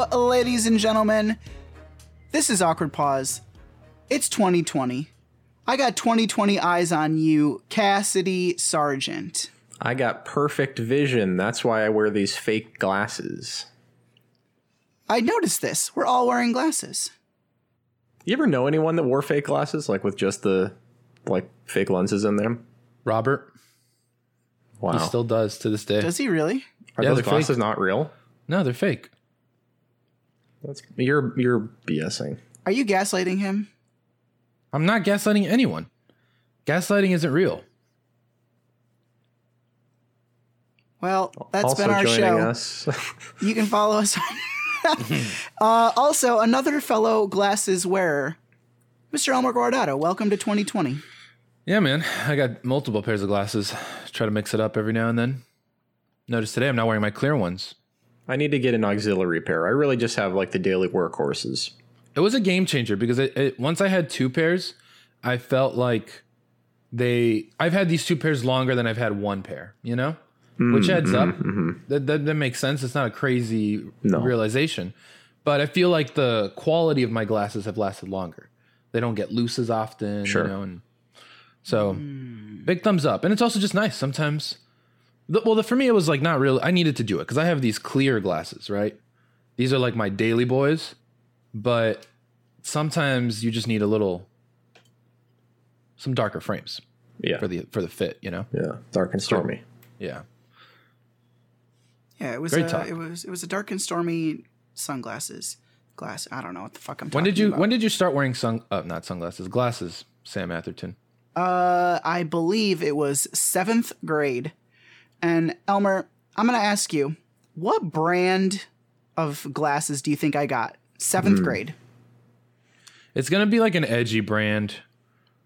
Hello, ladies and gentlemen. This is Awkward Pause. It's 2020. I got 2020 eyes on you, Cassidy Sargent. I got perfect vision. That's why I wear these fake glasses. I noticed this. We're all wearing glasses. You ever know anyone that wore fake glasses, like with just the like fake lenses in them? Robert, Wow. he still does to this day. Does he really? Are Yeah, those they're fake. glasses not real? no, they're fake. That's you're you're BSing. Are you gaslighting him? I'm not gaslighting anyone. Gaslighting isn't real. Well, that's also been our joining show. us. You can follow us uh, also, another fellow glasses wearer, Mr. Elmer Guardado. Welcome to 2020. Yeah, man. I got multiple pairs of glasses. Try to mix it up every now and then. Notice today I'm not wearing my clear ones. I need to get an auxiliary pair. I really just have like the daily workhorses. It was a game changer because it, it, once I had two pairs, I felt like they. I've had these two pairs longer than I've had one pair. You know, mm, which adds mm, up. Mm-hmm. That, that that makes sense. It's not a crazy No. realization, but I feel like the quality of my glasses have lasted longer. They don't get loose as often. Sure. You know, and so mm. big thumbs up. And it's also just nice sometimes. The, well, the, for me, it was like not really. I needed to do it because I have these clear glasses, right? These are like my daily boys, but sometimes you just need a little, some darker frames Yeah. for the for the fit. You know? yeah. Dark and stormy. Yeah. Yeah, it was Great a, talk. it was it was a dark and stormy sunglasses. Glass. I don't know what the fuck I'm talking When talking did you about. when did you start wearing sun uh, not sunglasses glasses Sam Atherton? Uh, I believe it was seventh grade. And Elmer, I'm gonna ask you, what brand of glasses do you think I got? Seventh hmm. grade. It's gonna be like an edgy brand.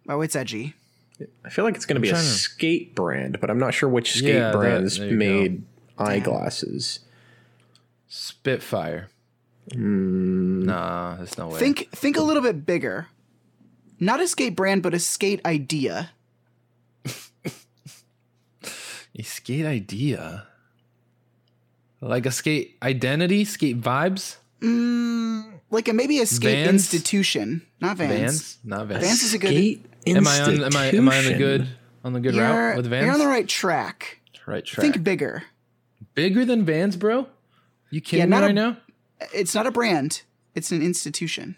Oh, it's edgy. I feel like it's going to be a to- skate brand, but I'm not sure which skate Yeah, that- brands there you go. made eyeglasses. Spitfire. Hmm. Nah, there's no way. Think think a little bit bigger. Not a skate brand, but a skate idea. A skate idea. Like a skate identity, skate vibes, mm, Like a, maybe a skate Vans? institution. Not Vans. Vans, not Vans. Vans is a good. Skate am I on? Am I? Am I on the good on the good You're, route with Vans? you're on the right track. right track. Think bigger. Bigger than Vans, bro. You kidding Yeah, me not a- right now? It's not a brand. It's an institution.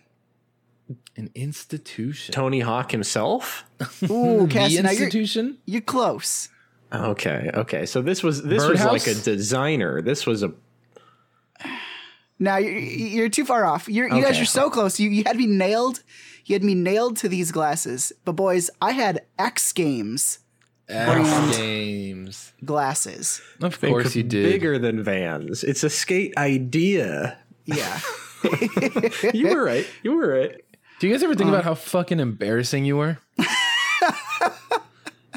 An institution. Tony Hawk himself? Ooh, the Cassie, now you're, institution. you're close. Okay, okay. So this was this was like a designer. This was a Now you're, you're too far off. You're, you guys are so close. You, you had me nailed. You had me nailed to these glasses. But boys, I had X Games X Games. glasses. Of think course you did. bigger than Vans. It's a skate idea. Yeah. You were right. You were right. Do you guys ever think Uh. about how fucking embarrassing you were?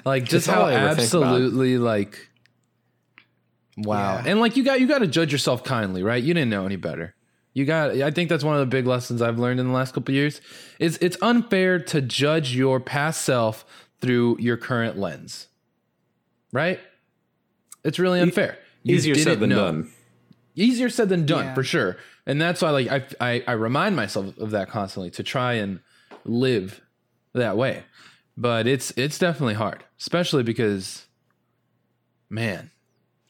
like just how I ever think about. absolutely like wow. Yeah. And like you got you got to judge yourself kindly, right? You didn't know any better. You got I think that's one of the big lessons I've learned in the last couple of years. Is it's unfair to judge your past self through your current lens. Right? It's really unfair. You Easier said than know done. easier said than done Yeah. for sure and that's why like I, I i remind myself of that constantly to try and live that way but it's it's definitely hard especially because man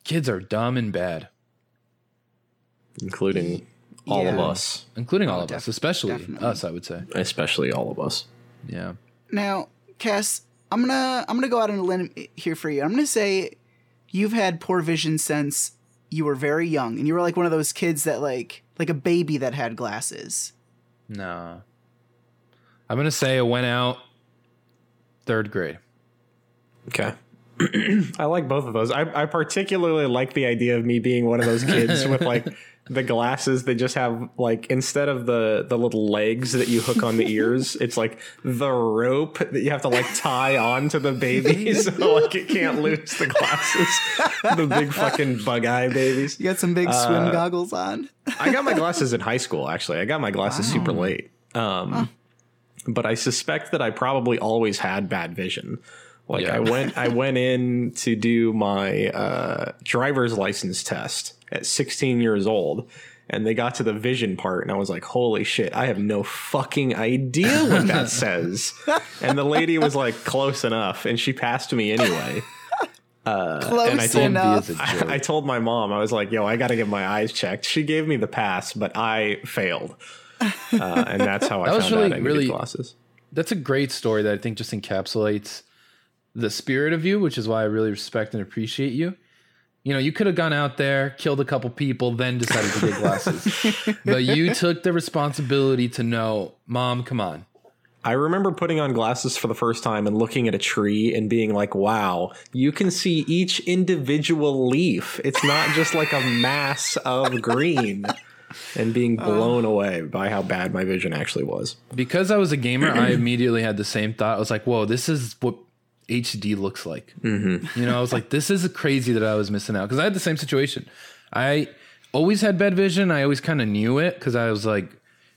kids are dumb and bad Including all of us. including all oh, of def- us especially definitely. us i would say Especially all of us. yeah Now, Cass, I'm gonna I'm gonna go out on a limb here for you. I'm gonna say you've had poor vision since you were very young, and you were like one of those kids that like like a baby that had glasses. nah i'm gonna say i went out third grade Okay. I like both of those. I, I particularly like the idea of me being one of those kids with like the glasses that just have like instead of the the little legs that you hook on the ears, it's like the rope that you have to like tie on to the baby so like it can't lose the glasses. the big fucking bug eye babies. You got some big swim goggles on. I got my glasses in high school actually. I got my glasses super late. Um but I suspect that I probably always had bad vision. Like Yeah. I went I went in to do my uh driver's license test at 16 years old and they got to the vision part and I was like, "Holy shit, I have no fucking idea what that says." And the lady was like, "Close enough," and she passed me anyway. Close and I told- enough. Is a joke. I told my mom, I was like, "Yo, I got to get my eyes checked." She gave me the pass, but I failed, uh, and that's how I That was found really- out I needed really- glasses. That's a great story that I think just encapsulates the spirit of you, which is why I really respect and appreciate you. You know, you could have gone out there, killed a couple people, then decided to get glasses. but you took the responsibility to know, Mom, come on. I remember putting on glasses for the first time and looking at a tree and being like, wow, you can see each individual leaf. It's not just like a mass of green. And being uh. blown away by how bad my vision actually was. Because I was a gamer, I immediately had the same thought. I was like, whoa, this is what HD looks like. Mm-hmm. You know, I was like, this is crazy that I was missing out. Because I had the same situation. I always had bad vision. I always kind of knew it because I was like,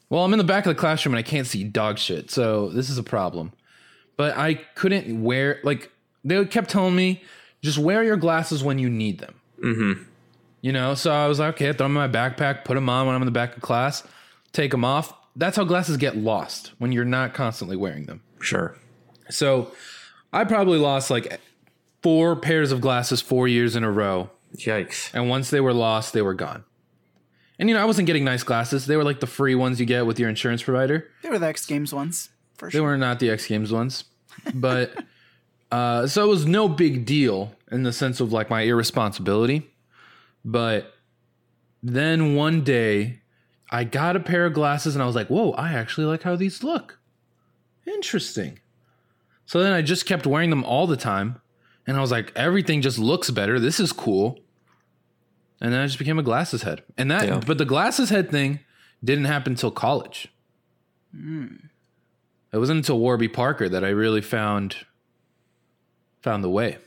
well, I'm in the back of the classroom and I can't see dog shit. So this is a problem. But I couldn't wear, like, they kept telling me, just wear your glasses when you need them. Mm-hmm. You know, so I was like, okay, I throw them in my backpack, put them on when I'm in the back of class, take them off. That's how glasses get lost when you're not constantly wearing them. Sure. So I probably lost like four pairs of glasses four years in a row. Yikes. And once they were lost, they were gone. And you know, I wasn't getting nice glasses. They were like the free ones you get with your insurance provider. They were the X Games ones, for They were not the X Games ones. But uh so it was no big deal in the sense of like my irresponsibility. But then one day I got a pair of glasses and I was like, whoa, I actually like how these look. Interesting. So then I just kept wearing them all the time. And I was like, everything just looks better. This is cool. And then I just became a glasses head. And that, Yeah. but the glasses head thing didn't happen until college. Hmm. It wasn't until Warby Parker that I really found found the way.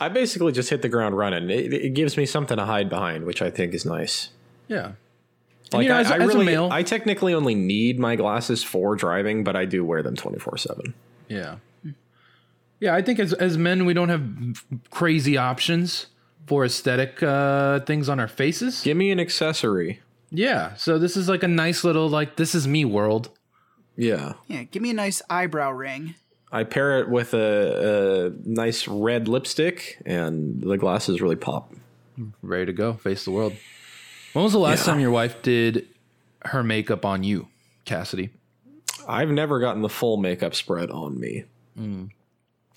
I basically just hit the ground running. It, it gives me something to hide behind, which I think is nice. Yeah. Like you know, I, as- I as a male- I technically only need my glasses for driving, but I do wear them twenty four seven. Yeah. Yeah, I think as as men we don't have crazy options for aesthetic uh things on our faces. Give me an accessory. Yeah. So this is like a nice little like this is me world. Yeah, Yeah, give me a nice eyebrow ring. I pair it with a, a nice red lipstick, and the glasses really pop. Ready to go, face the world. When was the last Yeah. time your wife did her makeup on you, Cassidy? I've never gotten the full makeup spread on me, Hmm.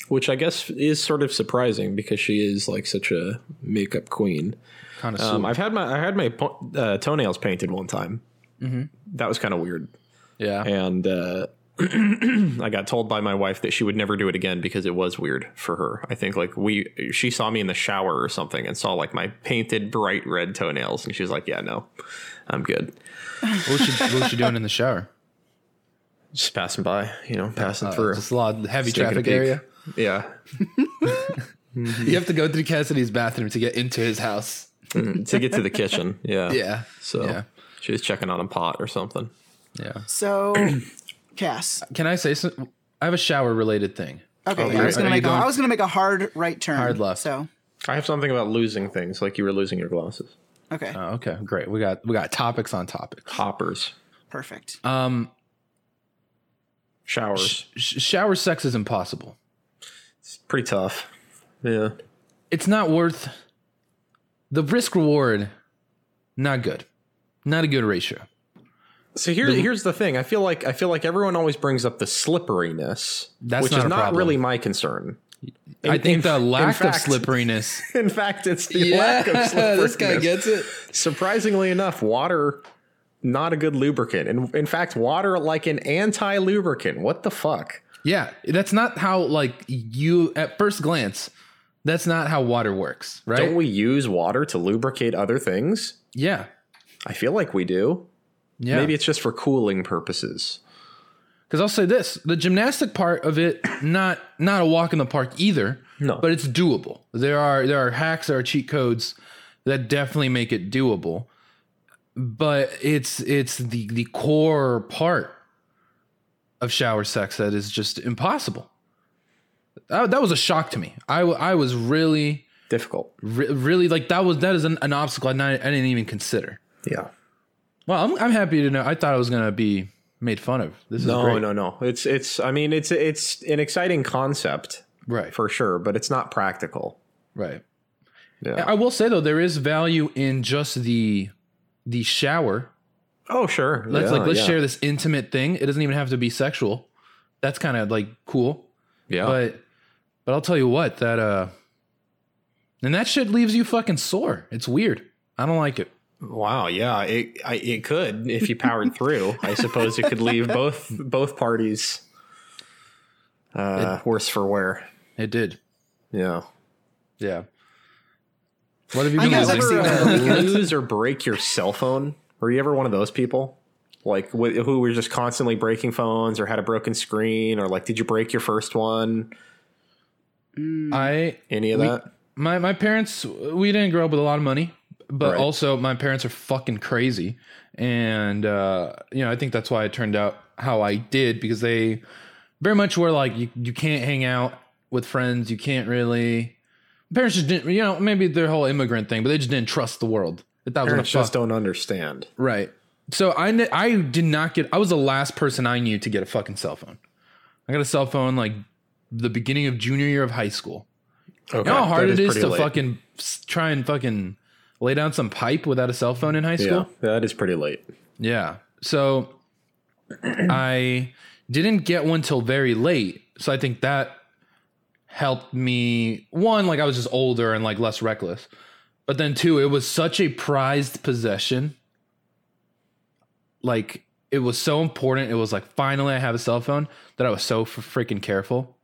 which I guess is sort of surprising because she is like such a makeup queen. Kind of Um, I've had my I had my uh, toenails painted one time. Mm-hmm. That was kind of weird, Yeah. and uh, I got told by my wife that she would never do it again because it was weird for her. I think like we she saw me in the shower or something and saw like my painted bright red toenails, and she was like, "Yeah, no, I'm good." What was she what was she doing in the shower? Just passing by, you know, passing uh, through. Just a lot of heavy Taking traffic area. Yeah, You have to go through Cassidy's bathroom to get into his house. Mm-hmm. to get to the kitchen. Yeah, Yeah. So Yeah. she was checking on a pot or something. Yeah. So, Cass. Can I say some I have a shower related thing. Okay, Oh, I was gonna make a, going- I was gonna make a hard right turn. Hard left. So I have something about losing things, like you were losing your glasses. okay, Oh, okay, great. We got we got topics on topics. Hoppers, perfect. Um showers, sh- shower sex is impossible. it's pretty tough. Yeah, It's not worth the risk reward not good. Not a good ratio. So here, here's the thing. I feel like I feel like everyone always brings up the slipperiness, which not is not problem. really my concern. I think in- the lack fact- of slipperiness. In fact, it's the lack of slipperiness. This guy gets it. Surprisingly enough, water not a good lubricant. And in fact, water like an anti-lubricant. What the fuck? Yeah, that's not how like you at first glance. That's not how water works, right? Don't we use water to lubricate other things? yeah, I feel like we do. Yeah. Maybe it's just for cooling purposes. Because I'll say this: the gymnastic part of it, not not a walk in the park either. No. but it's doable. There are there are hacks, there are cheat codes that definitely make it doable. But it's it's the the core part of shower sex that is just impossible. That, that was a shock to me. I I was really difficult. Re- really, like that was that is an, an obstacle I, not, I didn't even consider. Yeah. Well, I'm, I'm happy to know. I thought I was gonna be made fun of. This is No, great. no, no. It's it's. I mean, it's it's an exciting concept Right, for sure, but it's not practical. right. Yeah. I will say though, there is value in just the the shower. oh, sure. Let's yeah, like let's yeah. share this intimate thing. It doesn't even have to be sexual. That's kind of like cool. Yeah. But but I'll tell you what that uh, and that shit leaves you fucking sore. It's weird. I don't like it. Wow, yeah, it I, it could if you powered through. I suppose it could leave both both parties uh, worse for wear. It did. Yeah. Yeah. What have you been guess Ever seen uh, lose or break your cell phone? Were you ever one of those people? Like wh- who were just constantly breaking phones, or had a broken screen, or like did you break your first one? I Any of that? my my parents we didn't grow up with a lot of money, but Right. also my parents are fucking crazy, and uh, you know I think that's why it turned out how I did because they very much were like you you can't hang out with friends, you can't really. Parents just didn't, you know, maybe their whole immigrant thing, but they just didn't trust the world. That that Parents just don't understand. Right. So I, I did not get. I was the last person I knew to get a fucking cell phone. I got a cell phone like the beginning of junior year of high school. Okay, You know how hard that it is to late. fucking try and fucking lay down some pipe without a cell phone in high school? Yeah, that is pretty late. Yeah. So I didn't get one till very late. So I think that helped me. One, like I was just older and like less reckless. But then two, it was such a prized possession. Like it was so important. It was like finally I have a cell phone that I was so f- freaking careful.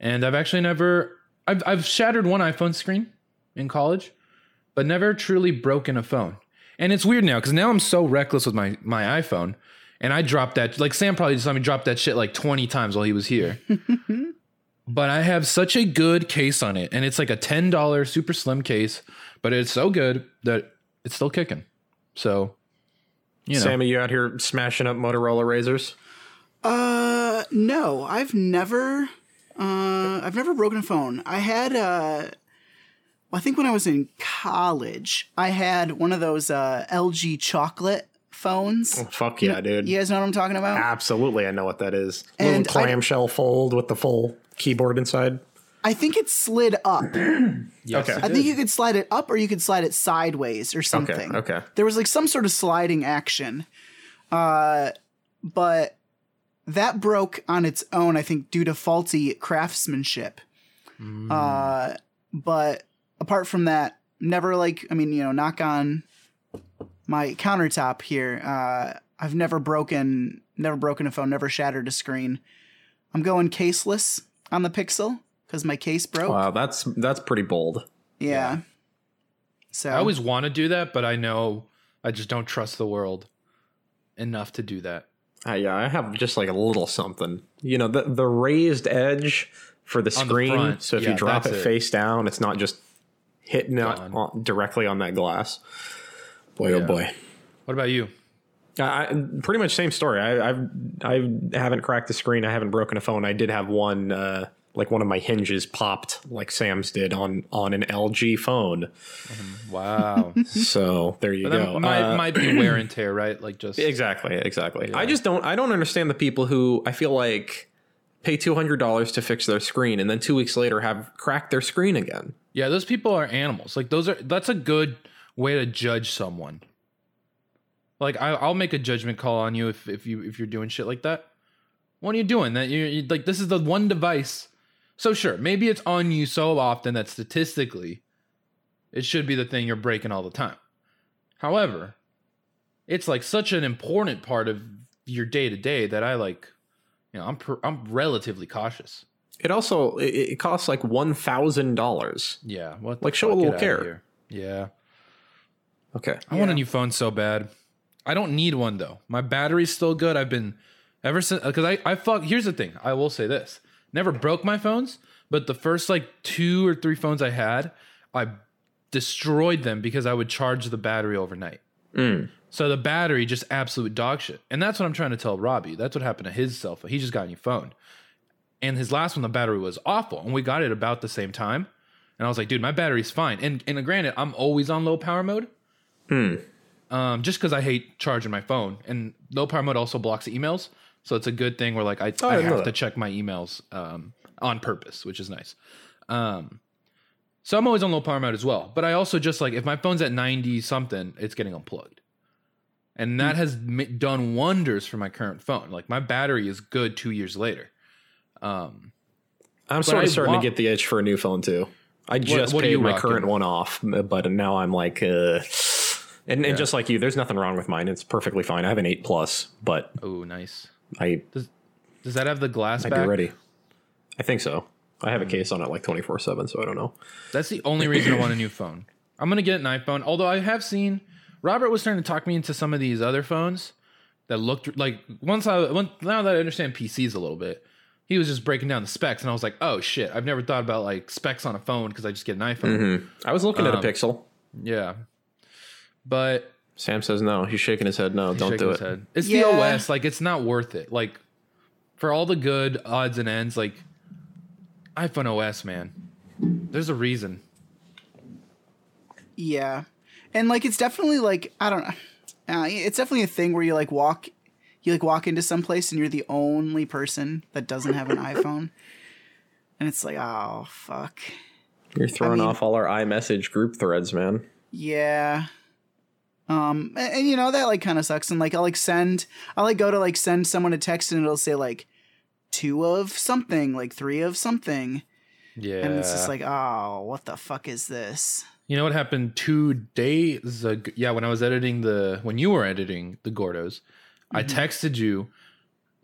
And I've actually never I've I've shattered one iPhone screen in college, but never truly broken a phone. And it's weird now because now I'm so reckless with my my iPhone, and I dropped that like Sam probably just let me drop that shit like 20 times while he was here. but I have such a good case on it, and it's like a ten dollar super slim case, but it's so good that it's still kicking. So, you know, Sammy, you out here smashing up Motorola Razrs? Uh, no, I've never, uh, I've never broken a phone. I had, uh, well, I think when I was in college, I had one of those uh, LG chocolate phones. Oh, Fuck yeah, dude. You guys know what I'm talking about? Absolutely, I know what that is. And Little I- clamshell fold with the full keyboard inside. I think it slid up. yes, okay. it I think you could slide it up or you could slide it sideways or something. okay. okay. There was like some sort of sliding action. Uh, but that broke on its own, I think, due to faulty craftsmanship. Uh, but apart from that, never like, I mean, you know, knock on my countertop here. Uh, I've never broken, never broken a phone, never shattered a screen. I'm going caseless on the Pixel because my case broke. Wow, that's that's pretty bold. Yeah. So I always want to do that, but I know I just don't trust the world enough to do that. Uh, yeah, I have just like a little something. You know, the the raised edge for the On the screen. front. so if Yeah, you drop it, it. face down, it's not just hitting out on, directly on that glass. Boy, Yeah. oh boy. What about you? I, I- pretty much same story. I, I've I haven't cracked the screen. I haven't broken a phone. I did have one, uh, like one of my hinges popped, like Sam's did on on an LG phone. Wow. So there you But go. might, Uh, might be wear and tear, right? Like just Exactly, exactly. I just don't I don't understand the people who I feel like pay two hundred dollars to fix their screen and then two weeks later have cracked their screen again. Yeah. Those people are animals. Like those are that's a good way to judge someone. Like I, I'll make a judgment call on you if if you if you're doing shit like that. What are you doing? That you like this is the one device. So sure, maybe it's on you so often that statistically, it should be the thing you're breaking all the time. However, it's like such an important part of your day to day that I like. You know, I'm pr- I'm relatively cautious. It also it, it costs like one thousand dollars. Yeah, what Like, show a little care. here. Yeah, Okay. I want a new phone so bad. I don't need one though. My battery's still good. I've been ever since because I I fuck. Here's the thing. I will say this: never broke my phones, but the first like two or three phones I had, I destroyed them because I would charge the battery overnight. Mm. So the battery just absolute dog shit. And that's what I'm trying to tell Robbie. That's what happened to his cell phone. He just got a new phone. And his last one, the battery was awful. And we got it about the same time. And I was like, dude, my battery's fine. And and granted, I'm always on low power mode. Um, just because I hate charging my phone, and low power mode also blocks emails, so it's a good thing where like I, I I didn't have to check my emails um, on purpose, which is nice. Um, so I'm always on low power mode as well. But I also just like if my phone's at 90 something, it's getting unplugged. And that has done wonders for my current phone. Like my battery is good two years later. Um, I'm sort of starting want- to get the itch for a new phone too. I just what are paid my rocking? current one off, but now I'm like, uh, and, and just like you, there's nothing wrong with mine. It's perfectly fine. I have an eight plus, but oh, nice. I Does that have the glass I'd back? be ready. I think so. I have a case on it like 24 seven, so I don't know. That's the only reason I want a new phone. I'm gonna get an iPhone. Although I have seen Robert was trying to talk me into some of these other phones that looked like once I once, now that I understand PCs a little bit, he was just breaking down the specs, and I was like, oh shit, I've never thought about like specs on a phone because I just get an iPhone. I was looking Um, at a Pixel. Yeah, but Sam says no. He's shaking his head. No, don't do his it. head. It's Yeah. the OS. Like it's not worth it. Like for all the good odds and ends, like iPhone OS, man. There's a reason. Yeah, and like it's definitely like I don't know. Uh, it's definitely a thing where you like walk, you like walk into some place and you're the only person that doesn't have an iPhone, and it's like oh fuck. You're throwing mean- off all our iMessage group threads, man. Yeah. Um, and, and, you know that like kind of sucks. And like I'll like send, I'll like go to like send someone a text and it'll say like two of something, like three of something, Yeah, and it's just like oh, what the fuck is this? You know what happened two days ago? Yeah, when I was editing the when you were editing the Gordos, I texted you.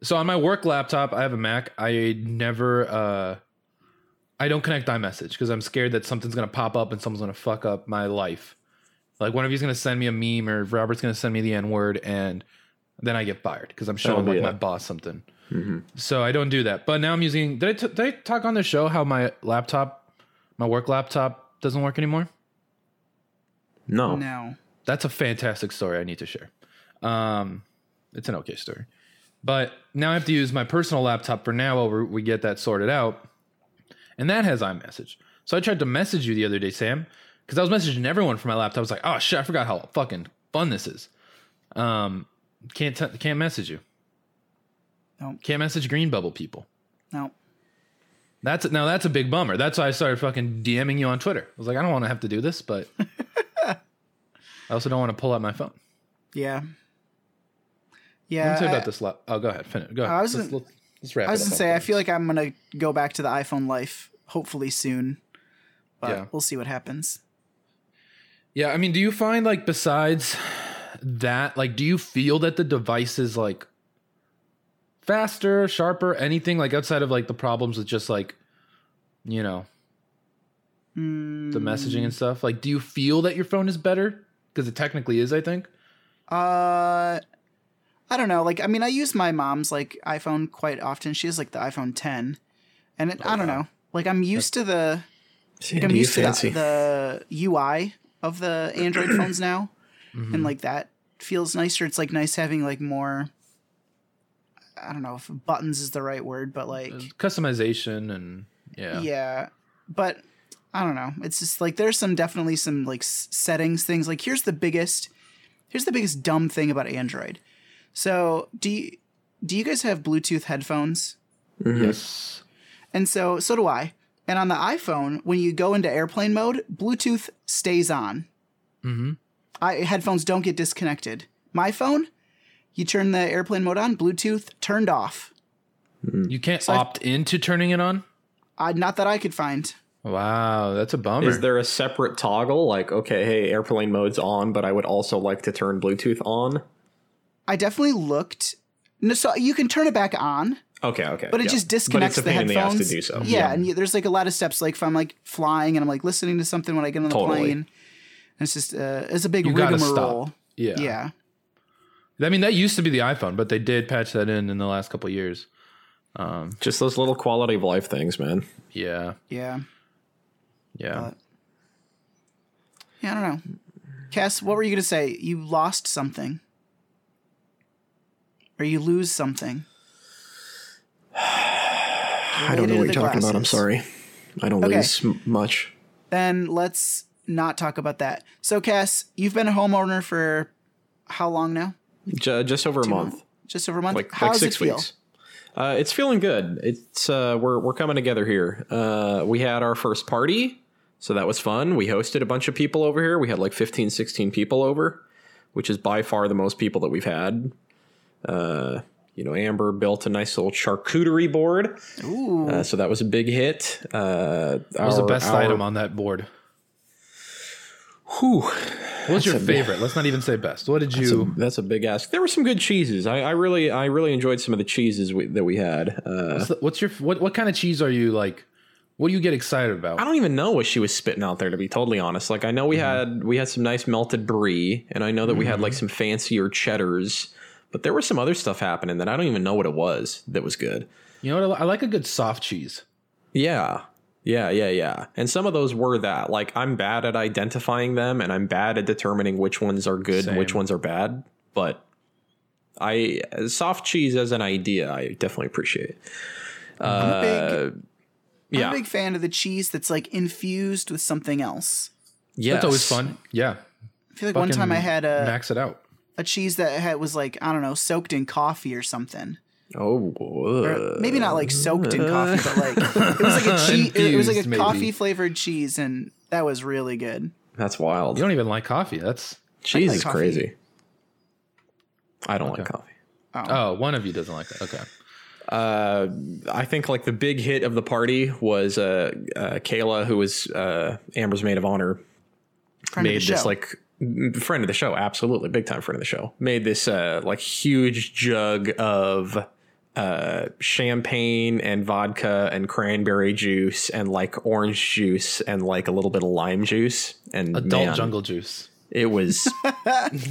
So on my work laptop, I have a Mac. I never uh I don't connect iMessage because I'm scared that something's gonna pop up and someone's gonna fuck up my life. Like one of you's gonna send me a meme or Robert's gonna send me the N word and then I get fired because I'm showing be like my boss something. So I don't do that. But now I'm using. Did I, t- did I talk on the show how my laptop, my work laptop, doesn't work anymore? No. No. That's a fantastic story I need to share. Um, it's an okay story. But now I have to use my personal laptop for now while we we get that sorted out. And that has iMessage. So I tried to message you the other day, Sam, because I was messaging everyone from my laptop. I was like, oh shit, I forgot how fucking fun this is. Um, can't t- can't message you. No. Can't message Green Bubble people. No. That's now that's a big bummer. That's why I started fucking DMing you on Twitter. I was like, I don't want to have to do this, but I also don't want to pull out my phone. Yeah. Let Yeah. me tell you I- about this. Lap- oh, go ahead. Finish. Go ahead. I was let's, gonna- let's, let's wrap I was gonna say I feel like I'm gonna go back to the iPhone life hopefully soon, but Yeah. we'll see what happens. Yeah, I mean, do you find like besides that, like, do you feel that the device is like faster, sharper, anything like outside of like the problems with just like, you know, Mm, the messaging and stuff? Like, do you feel that your phone is better? Because it technically is, I think. Uh, I don't know. Like, I mean, I use my mom's like iPhone quite often. She has like the iPhone 10, and it, I don't know. Like, I'm used to the like, I'm used to the, the UI of the Android phones now, and like that feels nicer. It's like nice having like more. I don't know if buttons is the right word, but like Customization and yeah. yeah. but I don't know. It's just like there's some definitely some like settings things. Like here's the biggest, here's the biggest dumb thing about Android. So do you, do you guys have Bluetooth headphones? Yes. And so so do I. And on the iPhone, when you go into airplane mode, Bluetooth stays on. Mm-hmm. I headphones don't get disconnected. My phone, you turn the airplane mode on, Bluetooth turned off. You can't I- opt into turning it on. I, not that I could find. Wow, that's a bummer. Is there a separate toggle? Like, okay, hey, airplane mode's on, but I would also like to turn Bluetooth on. I definitely looked. No, so you can turn it back on. Okay, okay. but it yeah. just disconnects but it's a the pain in headphones. the ass to do so. Yeah, and you, there's like a lot of steps. Like if I'm like flying and I'm like listening to something when I get on the Totally. plane, and it's just uh, it's a big You rigmarole. stop. Yeah. Yeah, I mean, that used to be the iPhone, but they did patch that in in the last couple of years. Um, Just those little quality of life things, man. yeah, yeah, yeah. But- yeah. I don't know. Cass, what were you gonna say? You lost something, or you lose something? I don't know what you're talking about. I'm sorry. I don't Okay. lose m- much. then let's not talk about that. So, Cass, you've been a homeowner for how long now? J- just over a month. Just over a month. like like six weeks. Uh, it's feeling good. It's uh, we're we're coming together here. Uh, we had our first party, so that was fun. We hosted a bunch of people over here. We had like 15, 16 people over, which is by far the most people that we've had. Uh, you know, Amber built a nice little charcuterie board, Ooh. uh, so that was a big hit. Uh, What was the best item on that board? Whew, What was your big- favorite? Let's not even say best. What did that's a, you? that's a big ask. There were some good cheeses. I, I really I really enjoyed some of the cheeses we, that we had. Uh, what's, the- what's your what? What kind of cheese are you like? What do you get excited about? I don't even know what she was spitting out there to be totally honest. Like I know we Mm-hmm. had we had some nice melted brie and I know that we had like some fancier cheddars, but there was some other stuff happening that I don't even know what it was that was good. You know what? I, like a good soft cheese. Yeah. Yeah, yeah, yeah. And some of those were that. Like I'm bad at identifying them and I'm bad at determining which ones are good and which ones are bad, but I soft cheese as an idea, I definitely appreciate. I'm a big, Uh, I'm yeah. a big fan of the cheese that's like infused with something else. Yeah, That's always fun. Yeah. I feel like one time I had a, max it out. A cheese that had was like I don't know soaked in coffee or something. Oh, Or maybe not like soaked in coffee, but like it was like a cheese. It was like a coffee flavored cheese, and that was really good. that's wild. You don't even like coffee. That's Cheese like is coffee. crazy. I don't like coffee. oh, one of you doesn't like that. Okay. Uh, I think like the big hit of the party was uh, uh, Kayla, who was uh, Amber's maid of honor, Friend made the this show. like m- friend of the show, absolutely big time friend of the show. Made this uh, like huge jug of uh, champagne and vodka and cranberry juice and like orange juice and like a little bit of lime juice and Adult man, jungle juice. it was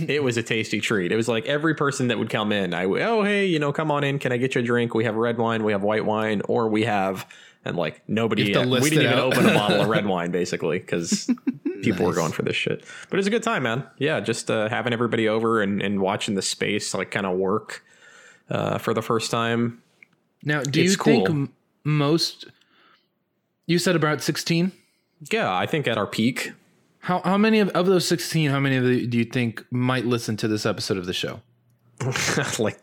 it was a tasty treat. It was like every person that would come in, I would, oh hey, you know, come on in. Can I get you a drink? We have red wine, we have white wine, or we have and like nobody. You we didn't even out. open a bottle of red wine basically because people were going for this shit. But it was a good time, man. Yeah, just uh, having everybody over and, and watching the space like kind of work uh, for the first time. Now, do It's you think cool. m- most? You said about sixteen. Yeah, I think at our peak, How how many of, of those sixteen? How many of the do you think might listen to this episode of the show? like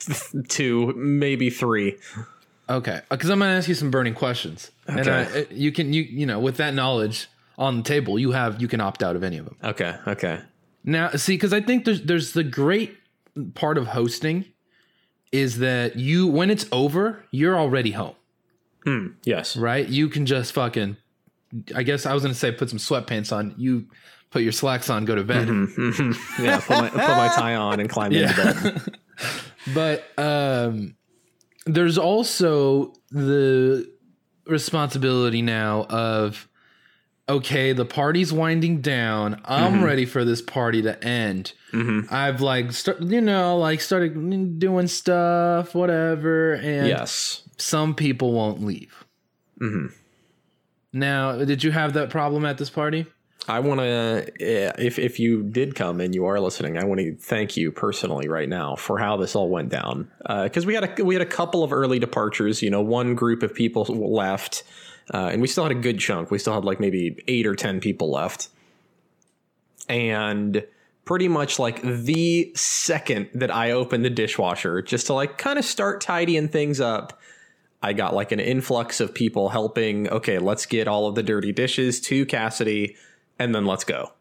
two, maybe three. Okay, uh, because I'm going to ask you some burning questions, and I, uh, you can you you know with that knowledge on the table, you have you can opt out of any of them. Okay, okay. Now, see, because I think there's there's the great part of hosting is that you when it's over, you're already home, hmm, Yes. right? You can just fucking. I guess I was going to say put some sweatpants on. You put your slacks on, go to bed. Mm-hmm, mm-hmm. Yeah, put my, put my tie on and climb into bed. But um, there's also the responsibility now of okay, the party's winding down. I'm ready for this party to end. I've like start, you know, like started doing stuff, whatever, and Yes. some people won't leave. Mm-hmm. Now, did you have that problem at this party? I want to, if if you did come and you are listening, I want to thank you personally right now for how this all went down. Because we had a we had a couple of early departures. You know, one group of people left, uh, and we still had a good chunk. We still had like maybe eight or ten people left, and pretty much like the second that I opened the dishwasher, just to like kind of start tidying things up. I got like an influx of people helping. Okay, let's get all of the dirty dishes to Cassidy, and then let's go.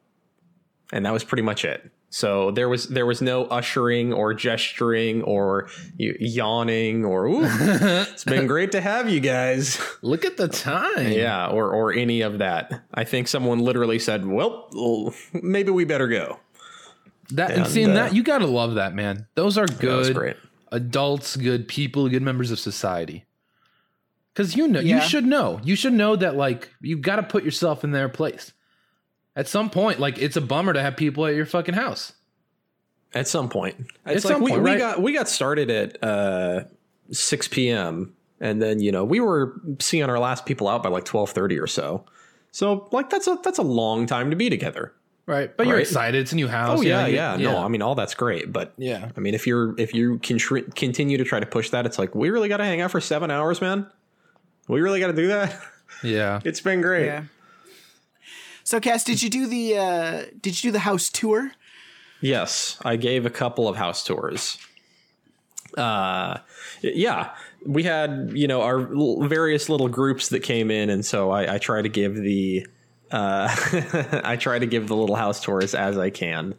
And that was pretty much it. So there was there was no ushering or gesturing or yawning or Ooh, it's been great to have you guys. Look at the time. Yeah, or or any of that. I think someone literally said, "Well, maybe we better go." That and And, seeing uh, that, you gotta love that, man. Those are good great. adults, good people, good members of society. Because you know, Yeah. you should know. You should know that, like, you got to put yourself in their place. At some point, like, it's a bummer to have people at your fucking house. At some point, At like some we, point, we right? got we got started at uh, six p.m. and then you know we were seeing our last people out by like twelve thirty or so. So like that's a that's a long time to be together. Right. But you're excited. It's a new house. Oh you know, yeah, you- yeah, No, I mean all that's great, but Yeah. I mean if you're if you contri- continue to try to push that, it's like we really got to hang out for seven hours, man. We really got to do that. Yeah. It's been great. Yeah. So, Cass, did you do the uh, did you do the house tour? Yes, I gave a couple of house tours. Uh, yeah, we had you know our l- various little groups that came in, and so I, I try to give the uh, I try to give the little house tours as I can.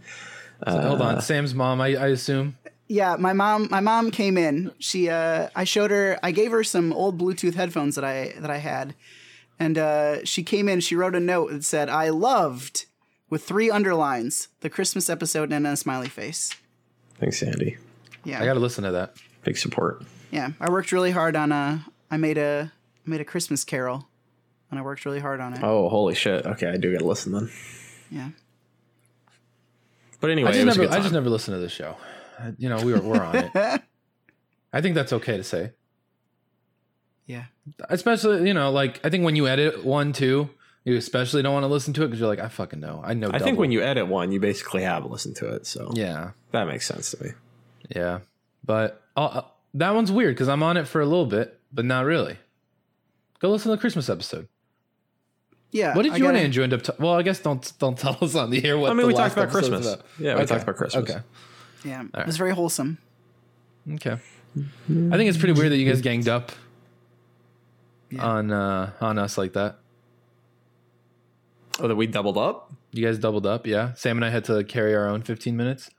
Hold on, Sam's mom, I, I assume. Yeah, my mom my mom came in. She uh I showed her I gave her some old Bluetooth headphones that I that I had. And uh she came in, she wrote a note that said, I loved with three underlines, the Christmas episode and a smiley face. Thanks, Sandy. Yeah. I got to listen to that. Big support. yeah. I worked really hard on a I made a I made a Christmas carol. And I worked really hard on it. Oh, holy shit! Okay, I do got to listen then. Yeah. But anyway, I just it was a never, good I just never listened to the show. You know, we were we're on it. I think that's okay to say, Yeah. especially you know, like I think when you edit one too, you especially don't want to listen to it because you're like, I fucking know, I know. I think when you edit one, you basically have listened to it, so yeah, that makes sense to me. yeah, but uh, that one's weird because I'm on it for a little bit, but not really. Go listen to the Christmas episode. Yeah. What did I you and gotta- Andrew end up? ta- well, I guess don't don't tell us on the air what. I mean, the we talked about Christmas. about. Yeah, we Okay. talked about Christmas. Okay. Yeah. It was very wholesome. Okay. I think it's pretty weird that you guys ganged up on uh on us like that. Oh, that we doubled up. You guys doubled up, yeah. Sam and I had to carry our own 15 minutes.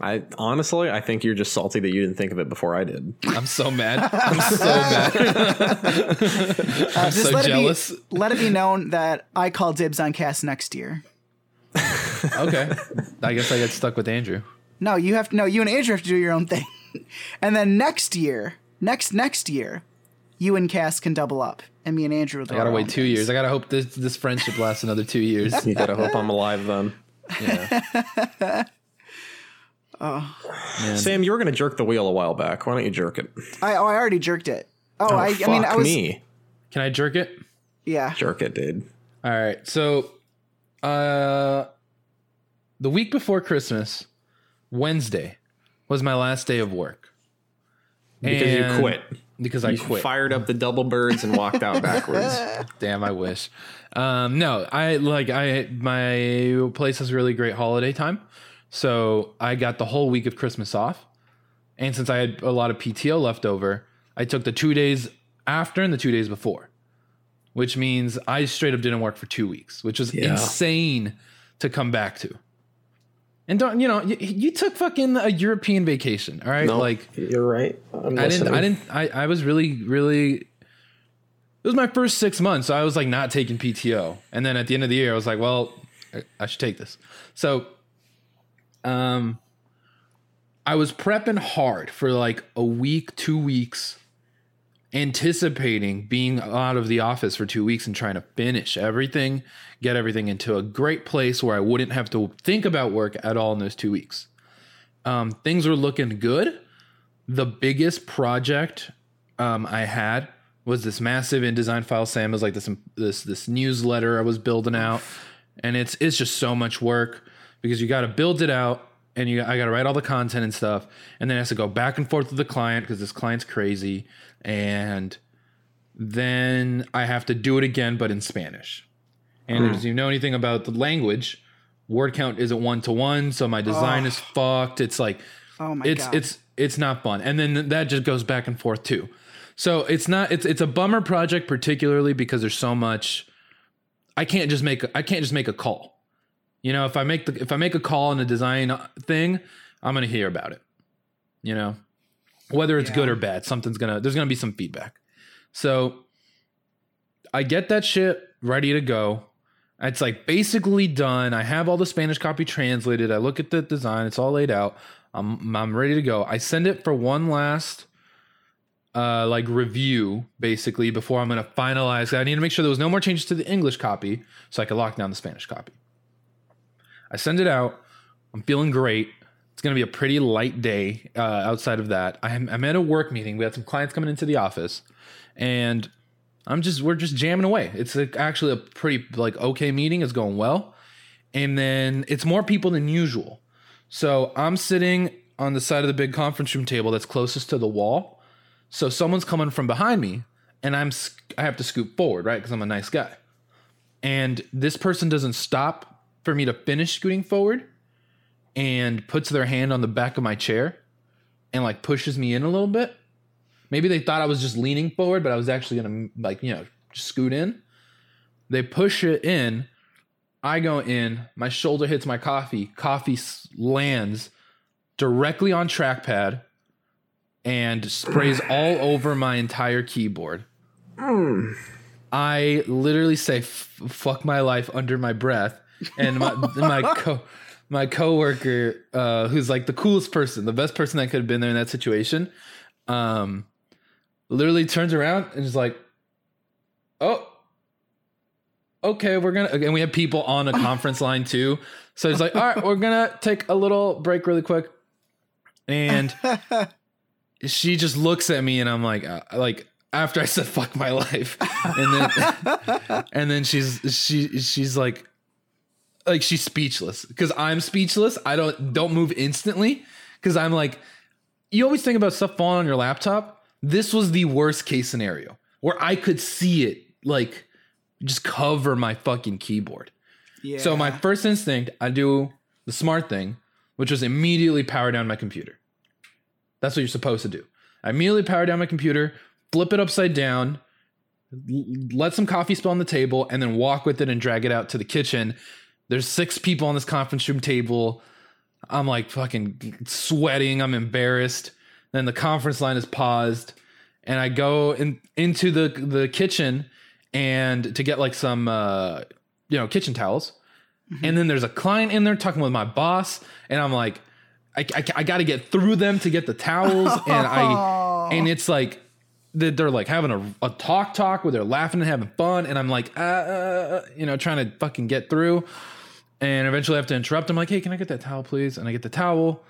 I honestly, I think you're just salty that you didn't think of it before I did. I'm so mad. I'm so mad. I'm Just so let jealous. It be, let it be known that I call dibs on Cass next year. Okay. I guess I get stuck with Andrew. No, you have to. No, you and Andrew have to do your own thing, and then next year, next next year, you and Cass can double up, and me and Andrew. Will I gotta wait two things. years. I gotta hope this this friendship lasts another two years. You gotta hope I'm alive then. Yeah. Oh. Sam, you were gonna jerk the wheel a while back. Why don't you jerk it? I oh, I already jerked it. Oh, Oh, I, I mean, fuck I was. me. Can I jerk it? Yeah. Jerk it, dude. All right. So, uh, the week before Christmas, Wednesday, was my last day of work. Because And- you quit. Because I You quit. fired up the double birds and walked out backwards. Damn, I wish. Um, no, I like I my place has really great holiday time, so I got the whole week of Christmas off, and since I had a lot of PTO left over, I took the two days after and the two days before, which means I straight up didn't work for two weeks, which was Yeah. insane to come back to. And don't you know you, you took fucking a European vacation, all right? No, Like you're right. I'm I didn't. I didn't. I, I was really, really. It was my first six months, so I was like not taking PTO, and then at the end of the year, I was like, well, I, I should take this. So, um, I was prepping hard for like a week, two weeks, anticipating being out of the office for two weeks and trying to finish everything, get everything into a great place where I wouldn't have to think about work at all in those two weeks. Um, things were looking good. The biggest project um, I had was this massive InDesign file. Sam was like this this this newsletter I was building out, and it's it's just so much work because you got to build it out and you I got to write all the content and stuff, and then it has to go back and forth with the client because this client's crazy, and then I have to do it again but in Spanish. And if hmm. you know anything about the language, word count isn't one to one, so my design is fucked. It's like Oh my it's god. it's it's not fun. And then that just goes back and forth too. So it's not it's it's a bummer project particularly because there's so much i can't just make I can't just make a call. You know if i make the if i make a call in a design thing i'm gonna hear about it. You know whether it's good or bad something's gonna there's gonna be some feedback so i get that shit ready to go it's like basically done. I have all the Spanish copy translated. I look at the design, it's all laid out. I'm I'm ready to go. I send it for one last uh like review basically before I'm going to finalize. I need to make sure there was no more changes to the English copy so I could lock down the Spanish copy. I send it out. I'm feeling great. It's going to be a pretty light day uh, outside of that. I'm, I'm at a work meeting. We had some clients coming into the office and I'm just we're just jamming away. It's actually a pretty like okay meeting. It's going well, and then it's more people than usual. So I'm sitting on the side of the big conference room table that's closest to the wall. So someone's coming from behind me, and I'm I have to scoot forward, right? Because I'm a nice guy. and this person doesn't stop for me to finish scooting forward and puts their hand on the back of my chair and like pushes me in a little bit. Maybe they thought I was just leaning forward, but I was actually gonna like, you know, scoot in. They push it in. I go in, my shoulder hits my coffee, coffee lands directly on trackpad and sprays all over my entire keyboard. Hmm. I literally say "F- "fuck my life" under my breath, and my my co my coworker, uh, who's like the coolest person, the best person that could have been there in that situation, um, literally turns around and is like, "Oh, okay, we're gonna." And we have people on a conference line too, so it's like, "All right, we're gonna take a little break really quick," and she just looks at me, and I'm like, uh, like after I said "fuck my life," and then and then she's she she's like like she's speechless because I'm speechless. I don't don't move instantly because I'm like you always think about stuff falling on your laptop. This was the worst case scenario where I could see it like just cover my fucking keyboard. Yeah. So my first instinct, I do the smart thing, which was immediately power down my computer. That's what you're supposed to do. I immediately power down my computer, flip it upside down, let some coffee spill on the table, and then walk with it and drag it out to the kitchen. There's six people on this conference room table. I'm like fucking sweating. I'm embarrassed. Then the conference line is paused, and I go in, into the the kitchen and to get like some uh, you know kitchen towels. And then there's a client in there talking with my boss, and I'm like, I, I, I got to get through them to get the towels, and I and it's like that they're like having a, a talk talk where they're laughing and having fun, and I'm like, uh, uh, you know, trying to fucking get through, and eventually I have to interrupt. I'm like, hey, can I get that towel, please? And I get the towel,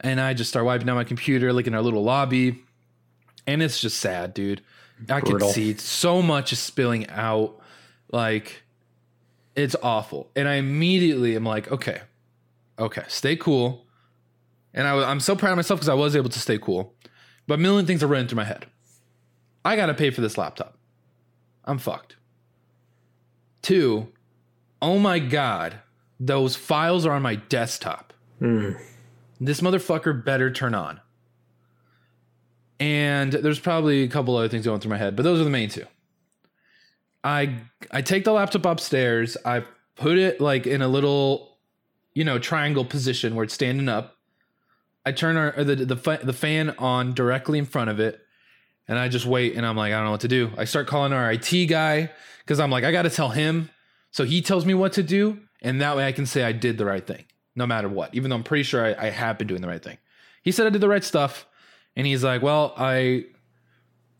and I just start wiping down my computer, like in our little lobby, and it's just sad, dude. I can see so much is spilling out, like it's awful. And I immediately am like, okay, okay, stay cool. And I, I'm so proud of myself because I was able to stay cool. But a million things are running through my head. I got to pay for this laptop. I'm fucked. Two, oh my God, those files are on my desktop. Hmm. This motherfucker better turn on. And there's probably a couple other things going through my head, but those are the main two. I I take the laptop upstairs. I put it like in a little, you know, triangle position where it's standing up. I turn our, the the the fan on directly in front of it, and I just wait. And I'm like, I don't know what to do. I start calling our IT guy because I'm like, I got to tell him, so he tells me what to do, and that way I can say I did the right thing, no matter what. Even though I'm pretty sure I, I have been doing the right thing. He said I did the right stuff, and he's like, well, I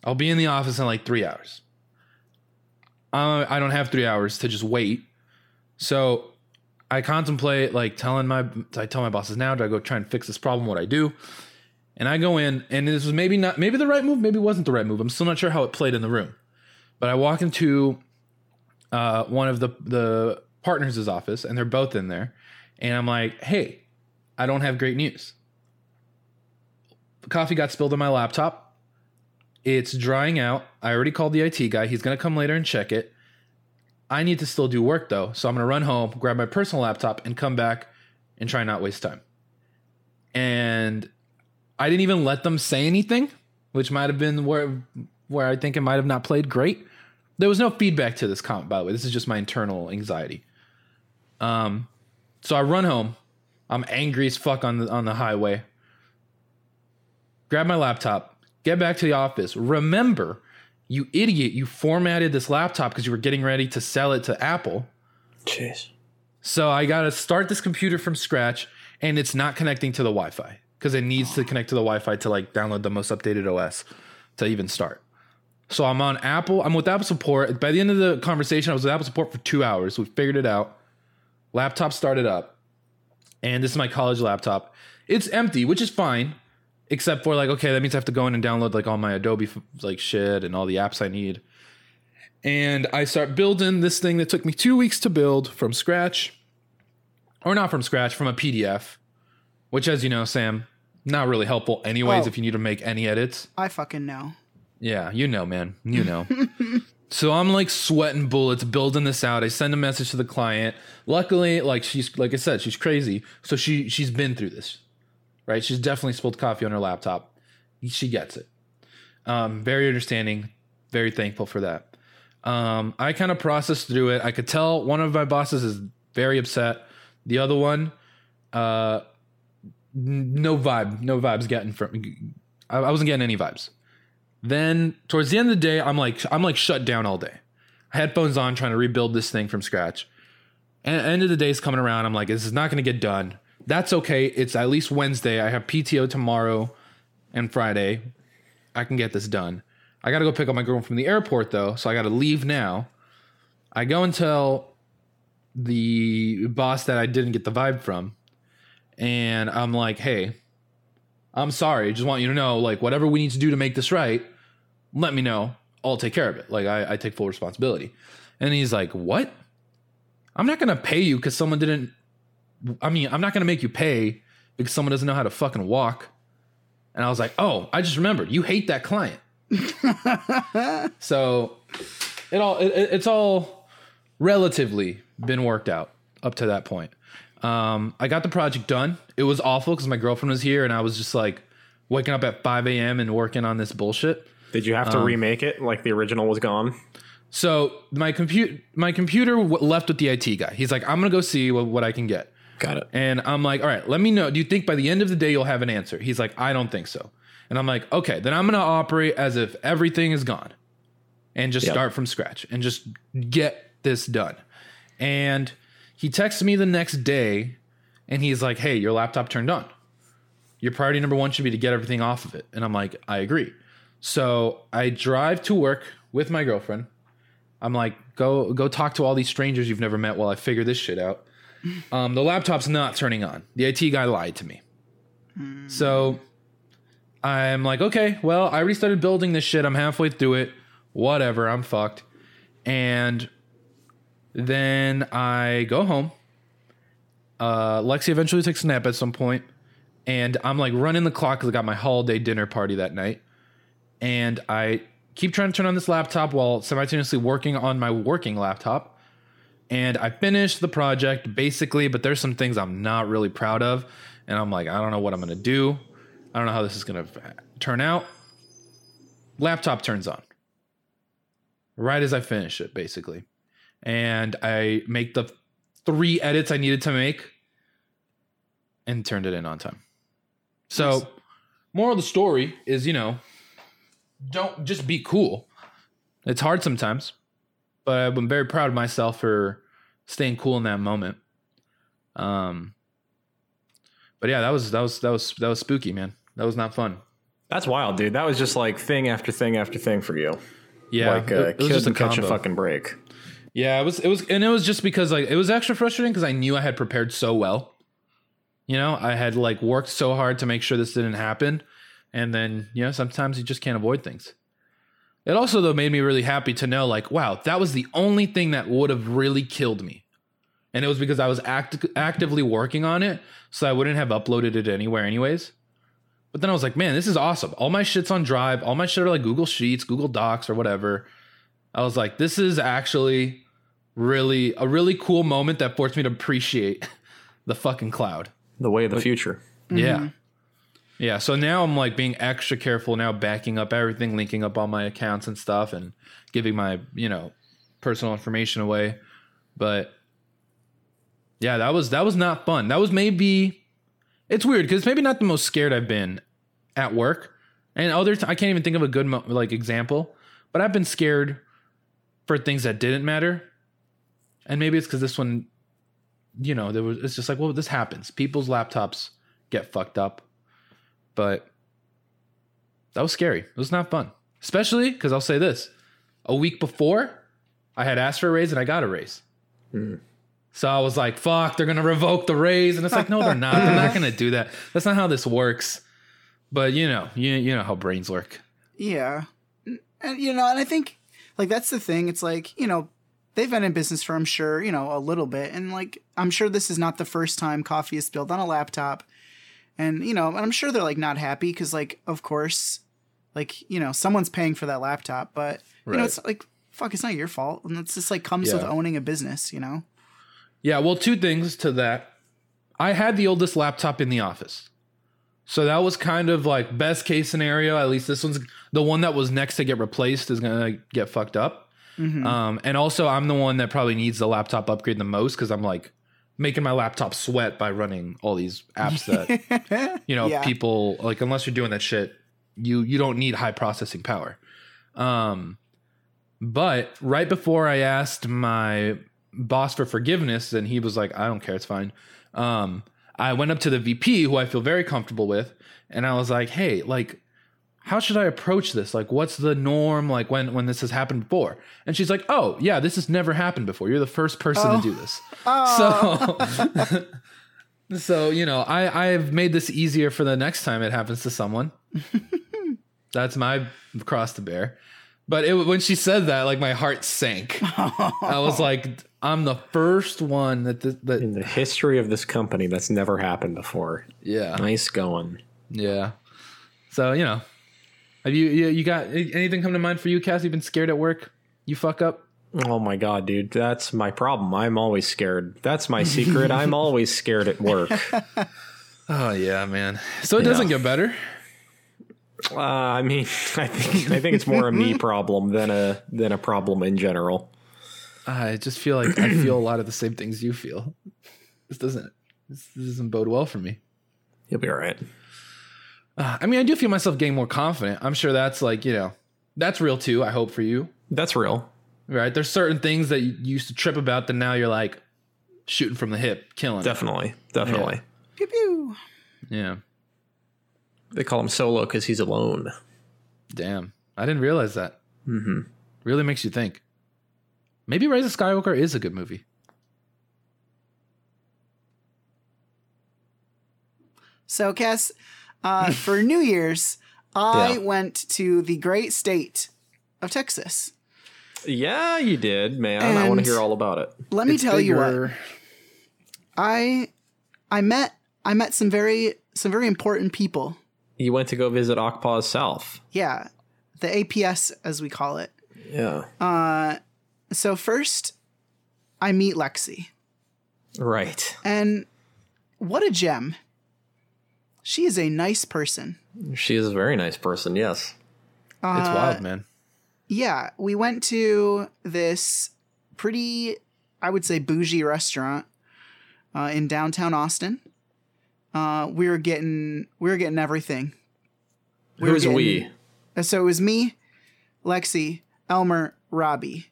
I'll be in the office in like three hours uh, I don't have three hours to just wait. So I contemplate like telling my I tell my bosses now, do I go try and fix this problem? What I do? And I go in, and this was maybe not maybe the right move, maybe wasn't the right move. I'm still not sure how it played in the room. But I walk into uh, one of the the partners' office, and they're both in there, and I'm like, hey, I don't have great news. Coffee got spilled on my laptop. It's drying out. I already called the IT guy. He's going to come later and check it. I need to still do work though. So I'm going to run home, grab my personal laptop, and come back and try not waste time. And I didn't even let them say anything, which might have been where where I think it might have not played great. There was no feedback to this comment, by the way. This is just my internal anxiety. Um, so I run home. I'm angry as fuck on the on the highway. Grab my laptop, get back to the office. Remember, you idiot, you formatted this laptop because you were getting ready to sell it to Apple. Jeez. So I got to start this computer from scratch and it's not connecting to the Wi-Fi because it needs to connect to the Wi-Fi to like download the most updated OS to even start. So I'm on Apple. I'm with Apple support. By the end of the conversation, I was with Apple support for two hours. We figured it out. Laptop started up, and this is my college laptop. It's empty, which is fine, except for like, okay, that means I have to go in and download like all my Adobe like shit and all the apps I need. And I start building this thing that took me two weeks to build from scratch, or not from scratch, from a PDF, which, as you know, Sam, not really helpful anyways Oh. if you need to make any edits. I fucking know. Yeah, you know, man. You know. So I'm like sweating bullets, building this out. I send a message to the client. Luckily, like she's like I said, she's crazy. So she she's been through this, right? She's definitely spilled coffee on her laptop. She gets it. Um, very understanding. Very thankful for that. Um, I kind of processed through it. I could tell one of my bosses is very upset. The other one, uh, no vibe, no vibes getting from. I, I wasn't getting any vibes. Then towards the end of the day, I'm like I'm like shut down all day. Headphones on, trying to rebuild this thing from scratch. And end of the day is coming around. I'm like, this is not going to get done. That's okay. It's at least Wednesday. I have PTO tomorrow and Friday. I can get this done. I got to go pick up my girl from the airport though, so I got to leave now. I go and tell the boss that I didn't get the vibe from, and I'm like, hey, I'm sorry. I Just want you to know, like, whatever we need to do to make this right, let me know. I'll take care of it. Like, I, I take full responsibility. And he's like, what? I'm not going to pay you because someone didn't. I mean, I'm not going to make you pay because someone doesn't know how to fucking walk. And I was like, oh, I just remembered. You hate that client. so it all it, it's all relatively been worked out up to that point. Um, I got the project done. It was awful because my girlfriend was here and I was just like waking up at 5 a.m. and working on this bullshit. Did you have to remake it like the original was gone? So my compute my computer w- left with the IT guy. He's like, I'm gonna go see what, what I can get. Got it. And I'm like, all right, let me know. Do you think by the end of the day you'll have an answer? He's like, I don't think so. And I'm like, okay, then I'm gonna operate as if everything is gone and just Yep. start from scratch and just get this done. And he texts me the next day and he's like, hey, your laptop turned on. Your priority number one should be to get everything off of it. And I'm like, I agree. So I drive to work with my girlfriend. I'm like, go go talk to all these strangers you've never met while I figure this shit out. Um, the laptop's not turning on. The IT guy lied to me. So I'm like, okay, well, I already started building this shit. I'm halfway through it. Whatever, I'm fucked. And then I go home. Uh, Lexi eventually takes a nap at some point, and I'm like running the clock because I got my holiday dinner party that night. And I keep trying to turn on this laptop while simultaneously working on my working laptop. And I finished the project basically, but there's some things I'm not really proud of. And I'm like, I don't know what I'm gonna do. I don't know how this is gonna turn out. Laptop turns on right as I finish it, basically. And I make the three edits I needed to make and turned it in on time. So, Nice. moral of the story is, you know, don't just be cool. It's hard sometimes, but I'm very proud of myself for staying cool in that moment. Um, but yeah, that was that was that was that was spooky, man. That was not fun. That's wild, dude. That was just like thing after thing after thing for you. Yeah, like uh, it, it was just a catch a fucking break. Yeah, it was it was and it was just because like it was extra frustrating because I knew I had prepared so well. You know, I had like worked so hard to make sure this didn't happen. And then, you know, sometimes you just can't avoid things. It also though made me really happy to know like, wow, that was the only thing that would have really killed me. And it was because I was act- actively working on it, so I wouldn't have uploaded it anywhere anyways. But then I was like, man, this is awesome. All my shit's on Drive, all my shit are like Google Sheets, Google Docs or whatever. I was like, this is actually really a really cool moment that forced me to appreciate the fucking cloud. The way of the future. Yeah. Mm-hmm. Yeah. So now I'm like being extra careful now, backing up everything, linking up all my accounts and stuff, and giving my, you know, personal information away. But yeah, that was that was not fun. That was maybe it's weird because maybe not the most scared I've been at work. And other t- I can't even think of a good mo- like example, but I've been scared for things that didn't matter. And maybe it's because this one, you know, there was it's just like, well, this happens. People's laptops get fucked up. But that was scary. It was not fun. Especially because I'll say this. A week before, I had asked for a raise and I got a raise. Hmm. So I was like, fuck, they're gonna revoke the raise. And it's like, no, they're not. They're not gonna do that. That's not how this works. But you know, you you know how brains work. Yeah. And you know, and I think like that's the thing. It's like, you know, they've been in business for I'm sure, you know, a little bit. And like I'm sure this is not the first time coffee is spilled on a laptop. And you know, and I'm sure they're like not happy because like of course, like, you know, someone's paying for that laptop, but you know, it's like fuck, it's not your fault. And it's just like comes with owning a business, you know? Yeah, well, two things to that. I had the oldest laptop in the office. So that was kind of like best case scenario. At least this one's the one that was next to get replaced is going to get fucked up. Um, and also, I'm the one that probably needs the laptop upgrade the most because I'm like making my laptop sweat by running all these apps that you know Yeah. people like. Unless you're doing that shit, you you don't need high processing power. Um, but right before I asked my boss for forgiveness, and he was like, "I don't care, it's fine." Um, I went up to the VP, who I feel very comfortable with, and I was like, "Hey, like, how should I approach this? Like, what's the norm? Like, when when this has happened before?" And she's like, "Oh, yeah, this has never happened before. You're the first person to do oh. this." Oh. So, so you know, I I've made this easier for the next time it happens to someone. That's my cross to bear. But it, when she said that, like my heart sank. I was like, I'm the first one that th- that In the history of this company, that's never happened before. yeah Nice going. yeah. So you know, have you you, you got anything come to mind for you, Cass? You've been scared at work? You fuck up? Oh my god, dude, that's my problem. I'm always scared. That's my secret. I'm always scared at work. Oh yeah, man. So it doesn't get better. Uh, I mean, I think I think it's more a me problem than a than a problem in general. I just feel like I feel a lot of the same things you feel. This doesn't this, this doesn't bode well for me. You'll be all right. Uh, I mean, I do feel myself getting more confident. I'm sure that's like you know, that's real too. I hope for you. That's real. right? There's certain things that you used to trip about that now you're like shooting from the hip, killing. it. Definitely, definitely. Pew pew. Yeah. They call him Solo because he's alone. Damn. I didn't realize that. Mm-hmm. Really makes you think. Maybe Rise of Skywalker is a good movie. So, Cass, uh, for New Year's, I Yeah. went to the great state of Texas. Yeah, you did, man. I want to hear all about it. Let me It's tell you what I I met I met some very some very important people. You went to go visit Akpaw's South. Yeah, the APS as we call it. Yeah. Uh so first, I meet Lexi, right. and what a gem. She is a nice person. She is a very nice person. Yes. It's wild, man. Yeah, we went to this pretty, I would say, bougie restaurant uh, in downtown Austin. Uh, we were getting we were getting everything. were Who's getting- we? Uh, So it was me, Lexi, Elmer, Robbie,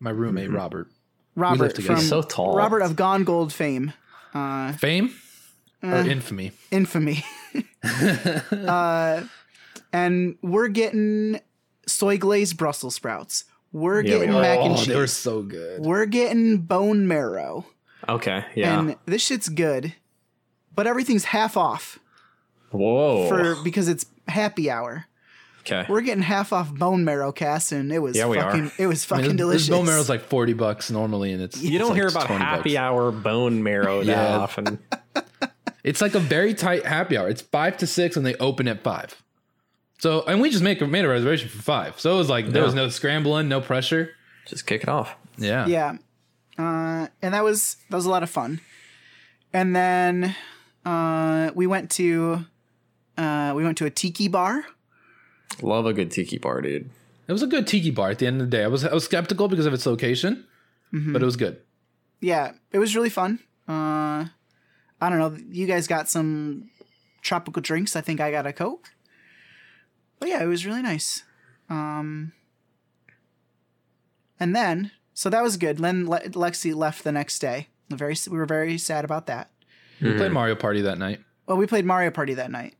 My roommate, Robert. Robert from so tall. Robert of Gone Gold fame, Fame or Uh, infamy? infamy. uh, and we're getting soy glazed Brussels sprouts. We're Yeah, getting are. mac and Oh, cheese. they were so good. We're getting bone marrow. Okay. Yeah. And this shit's good, but everything's half off Whoa. for because it's happy hour. okay. We're getting half off bone marrow, Cass, and it was Yeah, we are. fucking it was I mean, fucking delicious. This bone marrow's like 40 bucks normally, and it's you don't it's hear about 20 happy bucks. hour bone marrow that Yeah. often. It's like a very tight happy hour. It's five to six, and they open at five. So, and we just make made a reservation for five. So it was like there was no scrambling, no pressure. Just kick it off. Yeah, yeah, uh, and that was that was a lot of fun. And then uh, we went to uh, we went to a tiki bar. Love a good tiki bar, dude. It was a good tiki bar at the end of the day. I was I was skeptical because of its location, but it was good. Yeah, it was really fun. Uh, I don't know. You guys got some tropical drinks. I think I got a coke. But yeah, it was really nice. Um, and then, so that was good. Then Le- Lexi left the next day. Very, we were very sad about that. We played Mario Party that night. Well, we played Mario Party that night.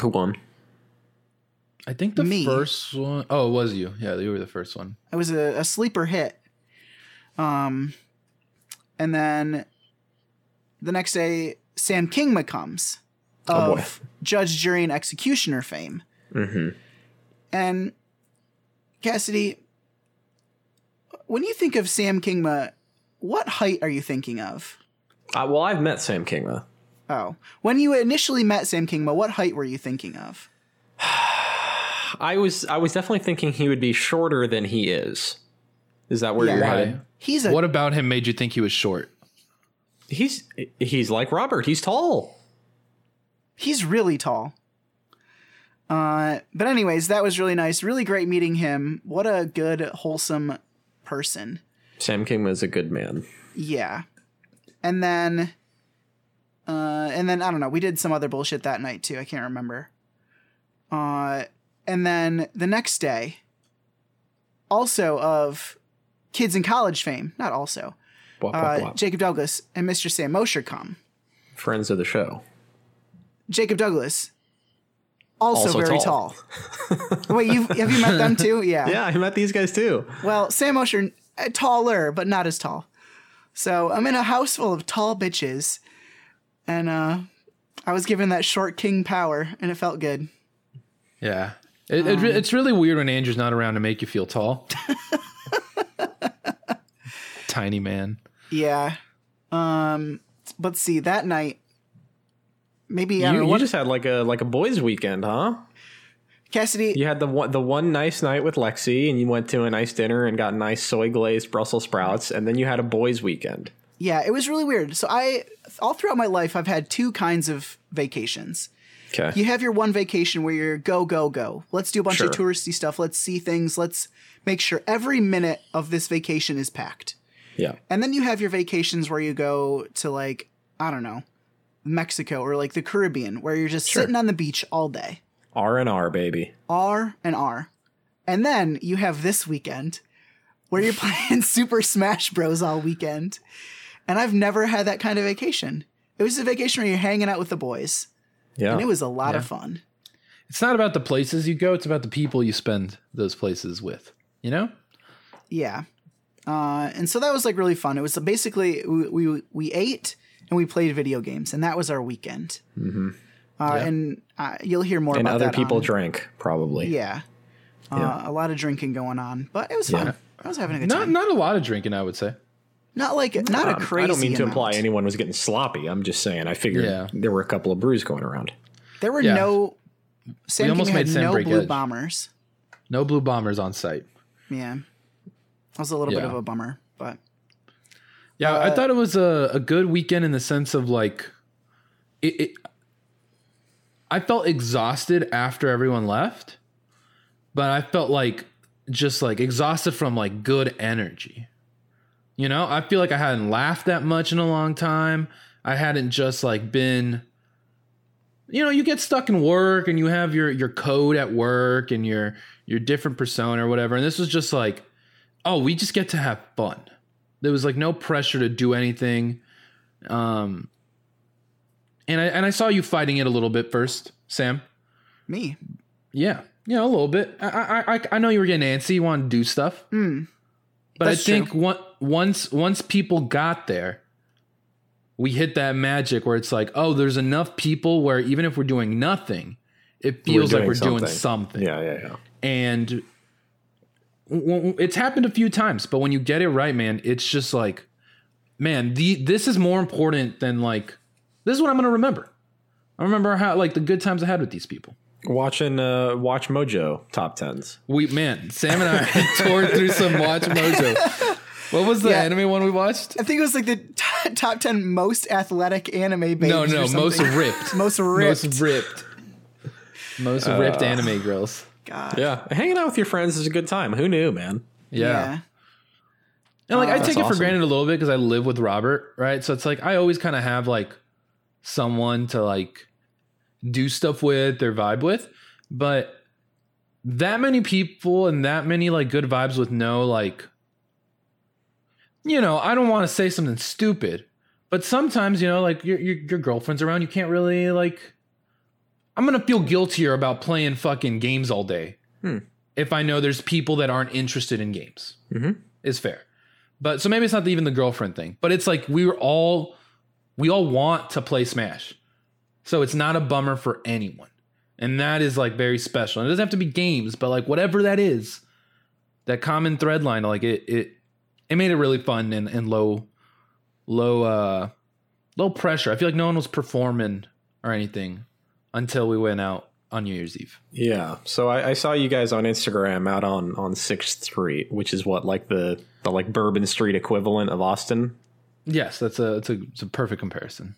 Who won? I think the Me. first one oh it was you. Yeah, you were the first one. It was a, a sleeper hit. Um, and then the next day, Sam Kingma comes Oh, of judge, jury, and executioner fame. Mm-hmm. And Cassidy, when you think of Sam Kingma, what height are you thinking of? Uh, well, I've met Sam Kingma. Oh, when you initially met Sam Kingma, what height were you thinking of? I was I was definitely thinking he would be shorter than he is. Is that where Yeah. you're Why? headed? He's a What about him made you think he was short? He's he's like Robert. He's tall. he's really tall. Uh, but anyways, that was really nice. Really great meeting him. What a good, wholesome person. Sam King was a good man. Yeah. And then uh and then I don't know, we did some other bullshit that night too. I can't remember. Uh and then the next day also of kids in college fame, not also. Blah, blah, Uh. Jacob Douglas and Mr. Sam Mosher come. Friends of the show. Jacob Douglas also, Also very tall. tall. Wait, you have you met them too? Yeah. Yeah, I met these guys too. Well, Sam Mosher uh, taller, but not as tall. So I'm in a house full of tall bitches, and uh, I was given that short king power, and it felt good. Yeah. It, it, it's really weird when Andrew's not around to make you feel tall. Tiny man. Yeah. Um. Let's see. That night, maybe I You, you what. just had like a like a boys' weekend, huh? Cassidy. You had the one the one nice night with Lexi, and you went to a nice dinner and got nice soy glazed Brussels sprouts, and then you had a boys' weekend. Yeah, it was really weird. So I, all throughout my life, I've had two kinds of vacations. Okay. You have your one vacation where you're go go go. Let's do a bunch of touristy stuff. Let's see things. Let's make sure every minute of this vacation is packed. Yeah. And then you have your vacations where you go to like, I don't know, Mexico or like the Caribbean where you're just Sure. sitting on the beach all day. R and R, baby. R and R. And then you have this weekend where you're playing Super Smash Bros all weekend. And I've never had that kind of vacation. It was a vacation where you're hanging out with the boys. Yeah. And it was a lot of fun. It's not about the places you go, it's about the people you spend those places with. You know? Yeah. Uh, and so that was like really fun. It was basically we, we we ate and we played video games, and that was our weekend. Mm-hmm. Uh, Yeah. And uh, you'll hear more and about other that people on- drank, probably. Yeah. Uh, Yeah. A lot of drinking going on, but it was fun. Yeah. I was having a good Not time. not a lot of drinking, I would say. Not like not a Um, crazy. I don't mean to imply anyone was getting sloppy. I'm just saying I figured Yeah. there were a couple of brews going around. There were Yeah. no. Sam almost King had made Sam no break blue edge. bombers. No blue bombers on site. Yeah, that was a little bit of a bummer, but Yeah, I uh, thought it was a, a good weekend in the sense of like it, it I felt exhausted after everyone left, but I felt like just like exhausted from like good energy. You know, I feel like I hadn't laughed that much in a long time. I hadn't just like been you know, you get stuck in work and you have your your code at work and your your different persona or whatever. And this was just like, oh, we just get to have fun. There was like no pressure to do anything. Um and I and I saw you fighting it a little bit first, Sam. me, Yeah. You know, a little bit. I I I, I know you were getting antsy, you want to do stuff. mm, But That's I think one, once once people got there, we hit that magic where it's like, oh, there's enough people where even if we're doing nothing, it feels like we're doing something. something. Yeah, yeah, yeah. And w- w- it's happened a few times, but when you get it right, man, it's just like, man, the this is more important than like this is what I'm gonna remember. I remember how like the good times I had with these people. Watching uh Watch Mojo top tens. We man, Sam and I tore through some Watch Mojo. What was the Yeah. anime one we watched? I think it was like the t- top ten most athletic anime babes. No, or no, most ripped. most ripped. Most ripped. Most ripped anime girls. God. Yeah, hanging out with your friends is a good time. Who knew, man? Yeah. And like I oh, take it for granted a little bit because I live with Robert, right? So it's like I always kind of have like someone to like do stuff with or vibe with. But that many people and that many like good vibes with no like you know, I don't want to say something stupid, but sometimes, you know, like your, your your girlfriend's around, you can't really like I'm gonna feel guiltier about playing fucking games all day Hmm. if I know there's people that aren't interested in games. Mhm. Is fair, but so maybe it's not even the girlfriend thing, but it's like we were all we all want to play Smash, so it's not a bummer for anyone, and that is like very special. And it doesn't have to be games, but like whatever that is, that common thread line, like it it it made it really fun and, and low low uh low pressure. I feel like no one was performing or anything until we went out on New Year's Eve. Yeah. So I, I saw you guys on Instagram out on on Sixth Street, which is what like the the like Bourbon Street equivalent of Austin. Yes, that's a it's a, it's a perfect comparison.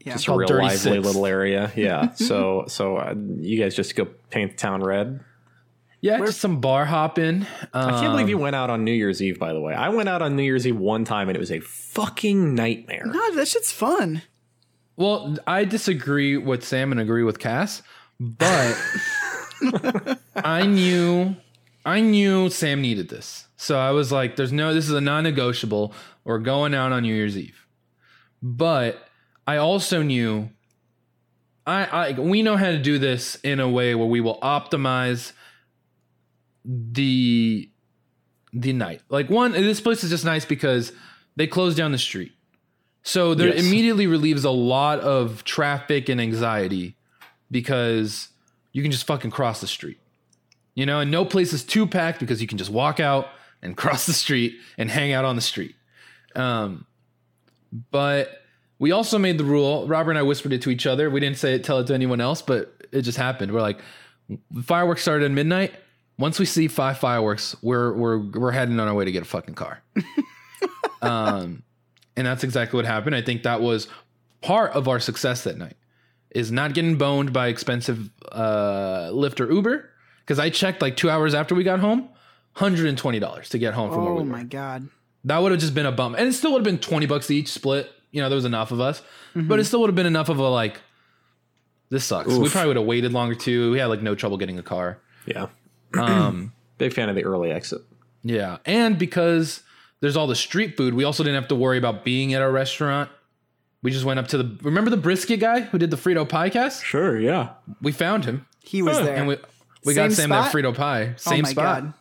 Yeah. It's a called real Dirty lively Six. little area. Yeah. so so uh, you guys just go paint the town red. Yeah, just some bar hopping. I can't believe you went out on New Year's Eve. By the way, I went out on New Year's Eve one time and it was a fucking nightmare. No, that shit's fun. Well, I disagree with Sam and agree with Cass, but I knew I knew Sam needed this. So I was like, there's no this is a non-negotiable. We're going out on New Year's Eve. But I also knew I, I we know how to do this in a way where we will optimize the the night. Like one, this place is just nice because they close down the street. So there Yes. immediately relieves a lot of traffic and anxiety because you can just fucking cross the street. You know, and no place is too packed because you can just walk out and cross the street and hang out on the street. Um, but we also made the rule. Robert and I whispered it to each other. We didn't say it, tell it to anyone else, but it just happened. We're like, fireworks started at midnight. Once we see five fireworks, we're we're we're heading on our way to get a fucking car. um, and that's exactly what happened. I think that was part of our success that night is not getting boned by expensive uh, Lyft or Uber. Because I checked like two hours after we got home, hundred and twenty dollars to get home from where Oh we were. my god. That would have just been a bum, and it still would have been twenty bucks each split. You know, there was enough of us, but it still would have been enough of a like. This sucks. We probably would have waited longer too. We had like no trouble getting a car. Yeah. Um, Big fan of the early exit. yeah, and because there's all the street food, we also didn't have to worry about being at our restaurant. We just went up to the remember the brisket guy who did the Frito pie Cass. Sure. Yeah. We found him, He was there. and we we got Same Sam that spot? Frito pie. Same oh Same my spot. god.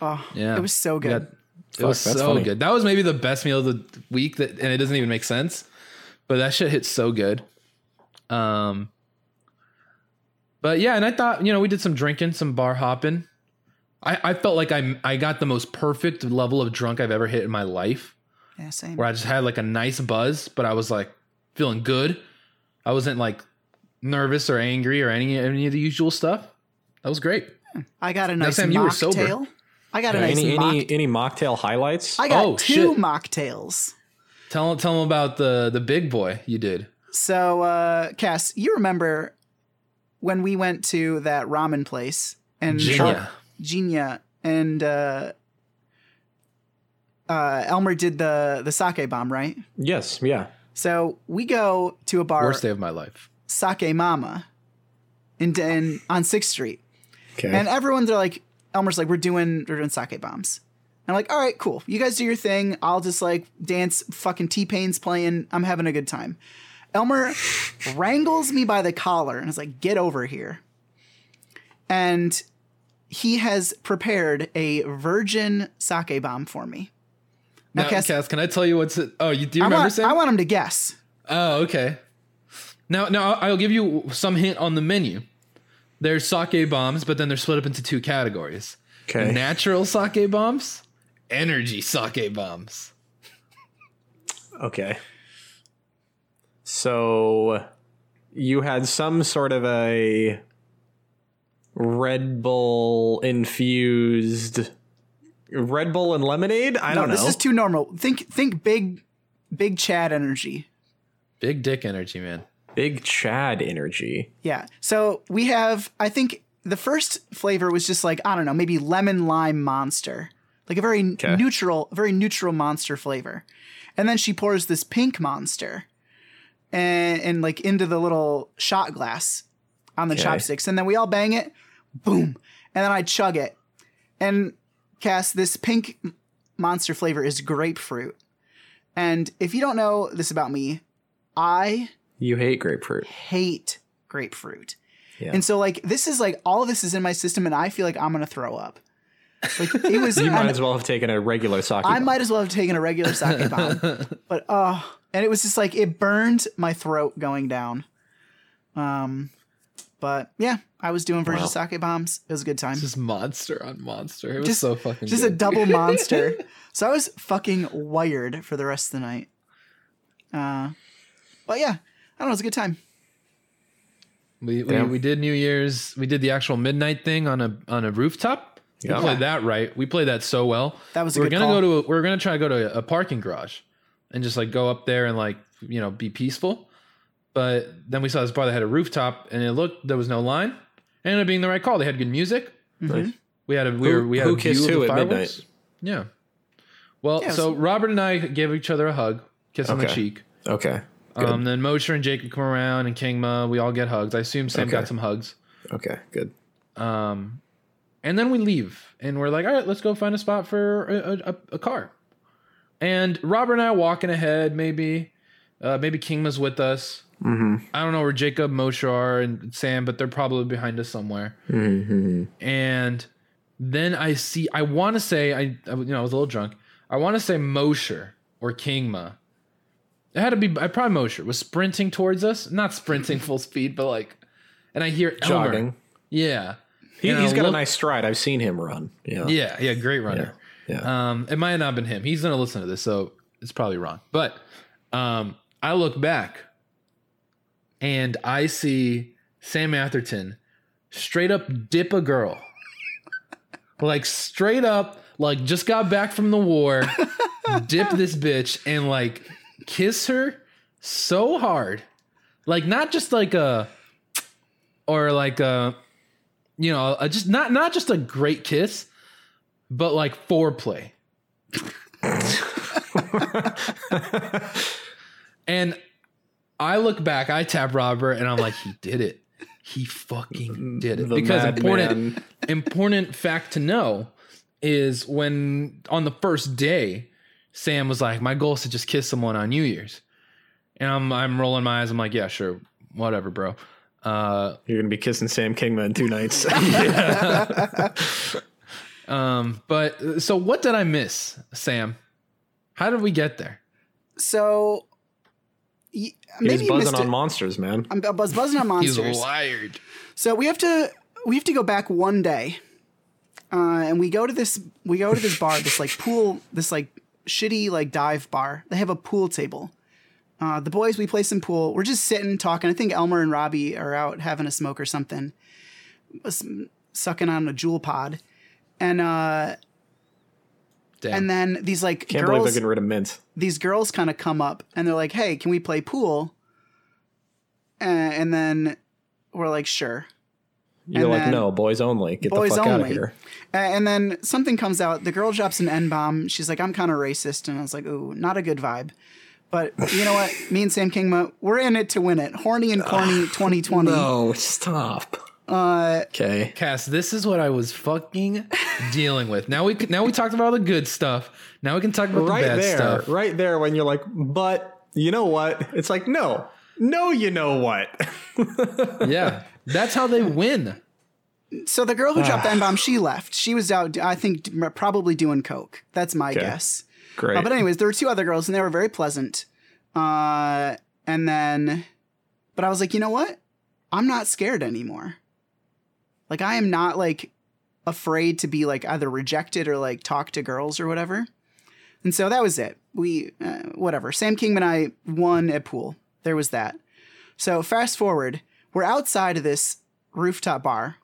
Oh, Yeah, it was so good. got- it was Fuck, that's so funny. good. That was maybe the best meal of the week that and it doesn't even make sense. But that shit hits so good. Um But yeah, and I thought, you know, we did some drinking, some bar hopping. I, I felt like I I got the most perfect level of drunk I've ever hit in my life. yeah, same. Where I just had like a nice buzz, but I was like feeling good. I wasn't like nervous or angry or any any of the usual stuff. That was great. I got a nice Sam, you were sober. mocktail. I got a nice any mock- any any mocktail highlights? I got Oh, two shit. mocktails. Tell tell them about the the big boy you did. So, uh, Cass, you remember when we went to that ramen place and Genia. Genia and uh, uh, Elmer did the the sake bomb, right? yes. Yeah. So we go to a bar, Worst day of my life. Sake Mama, in, in on Sixth Street, Okay. and everyone's like, Elmer's like, we're doing we're doing sake bombs. And I'm like, all right, cool. You guys do your thing. I'll just like dance. Fucking T Pain's playing. I'm having a good time. Elmer wrangles me by the collar and is like, get over here. And he has prepared a virgin sake bomb for me. Now, Now, Cass, Cass, can I tell you what's it? Oh, you do you I, remember want, Sam? I want him to guess. oh, okay. Now, now I'll give you some hint on the menu. There's sake bombs, but then they're split up into two categories: okay. natural sake bombs, energy sake bombs. Okay. So you had some sort of a Red Bull infused Red Bull and lemonade? I don't know. this is too normal. Think think big big Chad energy. Big dick energy, man. Big Chad energy. Yeah. So we have I think the first flavor was just like, I don't know, maybe lemon lime monster. Like a very Okay. neutral, very neutral monster flavor. And then she pours this pink monster and, and like into the little shot glass on the Okay. chopsticks. And then we all bang it, boom. And then I chug it. And Cass, this pink monster flavor is grapefruit. And if you don't know this about me, I You hate grapefruit. hate grapefruit. Yeah. And so like this is like all of this is in my system and I feel like I'm gonna throw up. Like it was You might as well have taken a regular sake. I bomb. might as well have taken a regular sake bomb. but uh and it was just like it burned my throat going down. Um but yeah, I was doing virgin Wow. sake bombs. It was a good time. Just monster on monster. It was Just- so fucking Just a double monster. so I was fucking wired for the rest of the night. Uh but yeah, I don't know, it was a good time. We, we Damn. we did New Year's. We did the actual midnight thing on a on a rooftop. Yeah. We played that right. We played that so well. That was a we're good gonna call. go to. A, we're gonna try to go to a parking garage, and just like go up there and like you know be peaceful. But then we saw this bar that had a rooftop, and it looked there was no line. It ended up being the right call. They had good music. Nice. We had a we, Who- were, we had who a view kissed of who the at fireworks. midnight? Yeah. Well, Yeah, so so- Robert and I gave each other a hug, kiss on the cheek. Okay. Good. Um, then Mosher and Jacob come around, and Kingma. We all get hugs. I assume Sam Okay. got some hugs. okay. Good. Um, and then we leave, and we're like, all right, let's go find a spot for a, a, a car. And Robert and I are walking ahead, maybe, uh, maybe Kingma's with us. Mm-hmm. I don't know where Jacob, Mosher are, and Sam, but they're probably behind us somewhere. Mm-hmm. And then I see, I want to say, I, I, you know, I was a little drunk. I want to say Mosher or Kingma. It had to be, I probably Mosher was sprinting towards us, not sprinting full speed, but like, and I hear Elmer. Jogging. Yeah. He, he's got look- a nice stride. I've seen him run. Yeah. Yeah, yeah, great runner. Yeah. Um, it might not have not been him. He's gonna listen to this, so it's probably wrong. But um, I look back and I see Sam Atherton straight up dip a girl. like straight up, like just got back from the war, dip this bitch and like kiss her so hard. Like not just like a or like a you know, a just not not just a great kiss, but like foreplay. and I look back, I tap Robert, and I'm like, he did it. He fucking did it. The because important madman. important fact to know is when on the first day, Sam was like, My goal is to just kiss someone on New Year's. And I'm I'm rolling my eyes. I'm like, yeah, sure, whatever, bro. Uh, You're gonna be kissing Sam Kingma in two nights. um, but uh, so what did I miss, Sam? How did we get there? So y- He's maybe you buzzing missed on it. monsters, man. I'm buzz buzzing on monsters. He's monsters. wired. So we have to we have to go back one day, uh, and we go to this we go to this bar, this like pool, this like shitty like dive bar. They have a pool table. Uh, the boys we play some pool. We're just sitting talking. I think Elmer and Robbie are out having a smoke or something, sucking on a Juul pod, and uh, Damn. and then these like Can't believe girls they're getting rid of mint. these girls kind of come up and they're like, "Hey, can we play pool?" Uh, and then we're like, "Sure." You're And like, no, boys only. Get Boys the fuck out of here. And then something comes out. The girl drops an N bomb. She's like, "I'm kind of racist," and I was like, "Ooh, not a good vibe." But you know what? Me and Sam Kingma, we're in it to win it. Horny and corny, 2020. No, stop. Uh, Okay. Cass, this is what I was fucking dealing with. Now we now we talked about all the good stuff. Now we can talk about Right the bad there, stuff. right there, when you're like, but you know what? It's like, no, no, you know what? Yeah, that's how they win. so the girl who dropped the N bomb, she left. She was out, I think, probably doing coke. That's my guess. Great. Uh, but anyways, there were two other girls, and they were very pleasant. Uh, and then, but I was like, you know what? I'm not scared anymore. Like I am not like afraid to be like either rejected or like talk to girls or whatever. And so that was it. We uh, whatever. Sam Kingma and I won at pool. There was that. So fast forward, we're outside of this rooftop bar,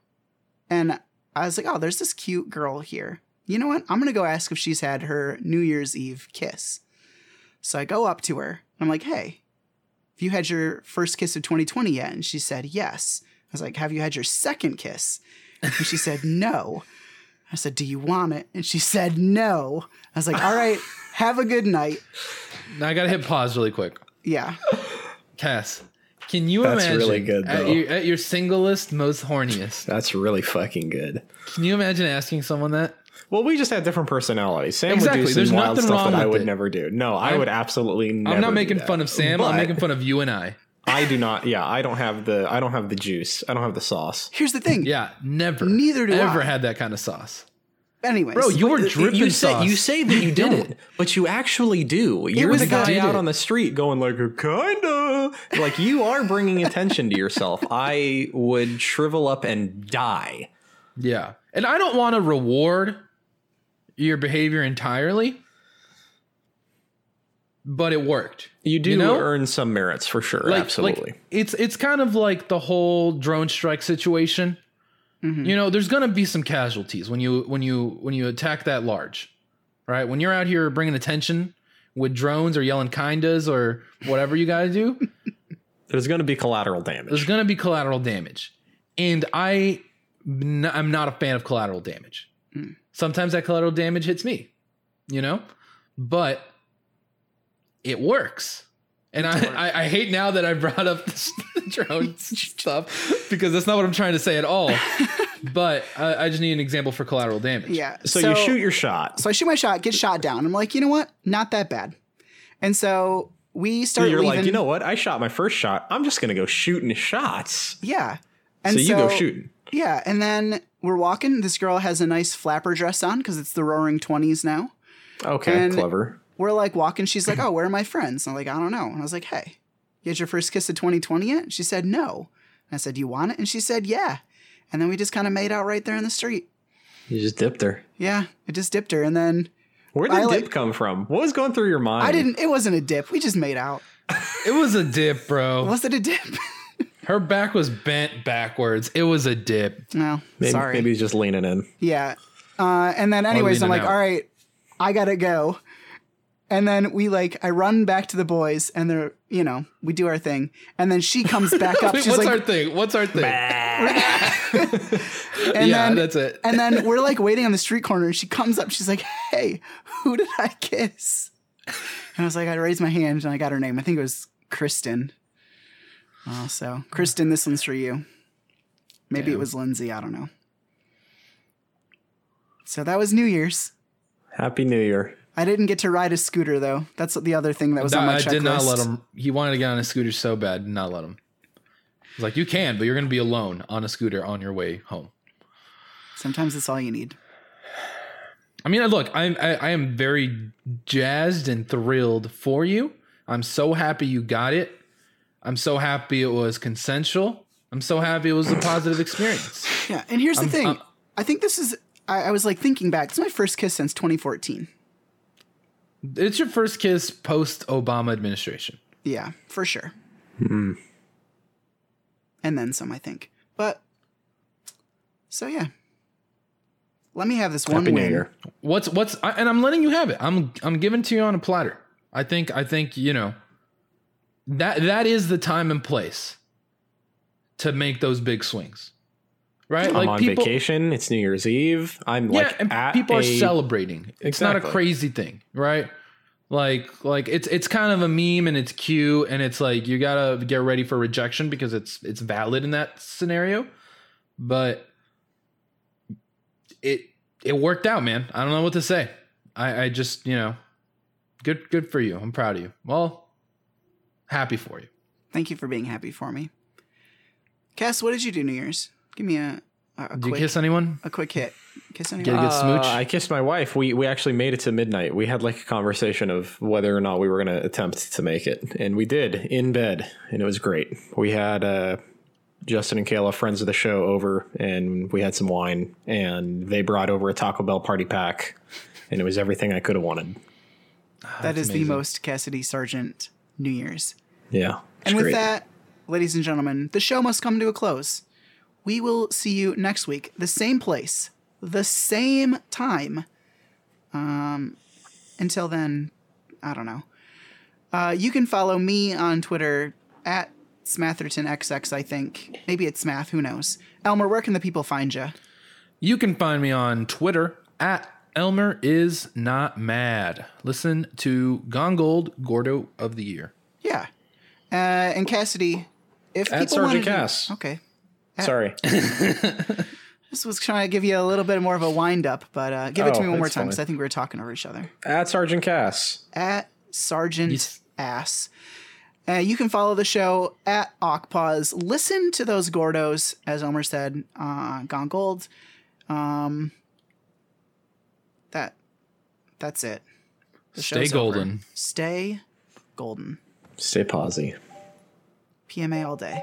and I was like, oh, there's this cute girl here. You know what? I'm gonna go ask if she's had her New Year's Eve kiss. So I go up to her. I'm like, hey, have you had your first kiss of 2020 yet? And she said, yes. I was like, have you had your second kiss? And she said, no. I said, do you want it? And she said, no. I was like, all right, have a good night. Now I gotta hit pause really quick. Yeah. Cass, can you That's imagine really good, at though. your, at your singlest, most horniest? That's really fucking good. Can you imagine asking someone that? Well, we just have different personalities. Sam Exactly. would do some There's wild nothing stuff wrong that I with would it. never do. No, I I'm- would absolutely never. I'm not do making that. fun of Sam. But I'm making fun of you and I. I do not. Yeah, I don't have the. I don't have the juice. I don't have the sauce. Here's the thing. Yeah, never. Neither do ever I. Never had that kind of sauce. Anyways. Bro, you were dripping you say sauce. you say that you didn't, but you actually do. You're the guy out it. on the street going like, kinda, like you are bringing attention to yourself. I would shrivel up and die. Yeah. And I don't want to reward your behavior entirely. But it worked. You do know? earn some merits for sure. like, Absolutely. Like it's it's kind of like the whole drone strike situation. Mm-hmm. You know, there's gonna be some casualties when you when you when you attack that large, right? When you're out here bringing attention with drones or yelling kindas or whatever you gotta do, There's going to be collateral damage. there's gonna be collateral damage, and I n- I'm not a fan of collateral damage. Hmm. Sometimes that collateral damage hits me, you know, but it works. And I, I, I hate now that I brought up this drone stuff because that's not what I'm trying to say at all. But I, I just need an example for collateral damage. Yeah. so, you shoot your shot. So I shoot my shot, get shot down. I'm like, you know what? Not that bad. And so we start You're leaving. like, you know what? I shot my first shot. I'm just going to go shooting shots. yeah. And So you go shooting. Yeah, and then we're walking. This girl has a nice flapper dress on because it's the Roaring Twenties now. Okay, And- clever. We're like walking. She's like, "Oh, where are my friends?" I'm like, "I don't know." And I was like, "Hey, you had your first kiss of 2020 yet?" She said, "No." And I said, do "You want it?" And she said, "Yeah." And then we just kind of made out right there in the street. You just dipped her. Yeah, I just dipped her, and then Where did I dip like- come from? What was going through your mind? I didn't. It wasn't a dip. We just made out. It was a dip, bro. Was it a dip? Her back was bent backwards. It was a dip. no, Maybe, sorry. maybe he's just leaning in. Yeah. Uh, and then, anyways, I'm like, out. all right, I gotta go. And then we like, I run back to the boys, and they're, you know, we do our thing. And then she comes back up. Wait, She's what's like, our thing? What's our thing? and yeah, then, that's it. and then we're like waiting on the street corner, and she comes up. She's like, hey, who did I kiss? And I was like, I raised my hand, and I got her name. I think it was Kristen. Oh, so Kristen, this one's for you. Maybe it was Lindsay. I don't know. So that was New Year's. Happy New Year. I didn't get to ride a scooter though. That's the other thing that was on my I checklist. did not let him. He wanted to get on a scooter so bad, did not let him. He's like, you can, but you're going to be alone on a scooter on your way home. Sometimes it's all you need. I mean, look, I'm, I, I am very jazzed and thrilled for you. I'm so happy you got it. I'm so happy it was consensual. I'm so happy it was a positive experience. Yeah, and here's the thing. I'm- I think this is. I, I was like thinking back. It's my first kiss since 2014. It's your first kiss post Obama administration. Yeah, for sure. Hmm. And then some, I think. But so yeah. Let me have this one Happy New win. Year. What's what's I, and I'm letting you have it. I'm I'm giving to you on a platter. I think I think you know that that is the time and place to make those big swings, right? I'm on vacation. It's New Year's Eve. I'm yeah, like and at people are a- celebrating. It's not a crazy thing, right? Like like it's it's kind of a meme and it's cute and it's like you gotta get ready for rejection because it's it's valid in that scenario, but it it worked out, man. I don't know what to say. I I just you know, good good for you. I'm proud of you. Well, happy for you. Thank you for being happy for me. Cass, what did you do New Year's? Give me a a, a Did you kiss anyone? a quick hit. Kiss anyone? Get a anyone? good smooch? Uh, I kissed my wife. We we actually made it to midnight. We had like a conversation of whether or not we were going to attempt to make it, and we did in bed, and it was great. We had uh, Justin and Kayla, friends of the show, over, and we had some wine, and they brought over a Taco Bell party pack, and it was everything I could have wanted. that is the most Cassidy Sargent New Year's. Yeah, And with great. that, ladies and gentlemen, the show must come to a close. We will see you next week, the same place, the same time. Um, until then, I don't know. Uh, you can follow me on Twitter at SmathertonXX, I think. Maybe it's Smath, who knows. Elmer, where can the people find you? You can find me on Twitter at Elmer is not mad. Listen to Gone Gold Gordo of the Year. Yeah. Uh, and Cassidy, if At people Sergeant wanted Cass. okay. Sorry, This was trying to give you a little bit more of a wind up, but uh, give it to Oh, me one more that's time because. I think we were talking over each other. at Sergeant Cass. At Sergeant Yes. Ass. Uh, you can follow the show at awkpause. Listen to those Gordos, as Omer said, uh, Gone Gold. Um, that, that's it. The Stay show's over. golden. Stay golden. Stay posy. PMA all day.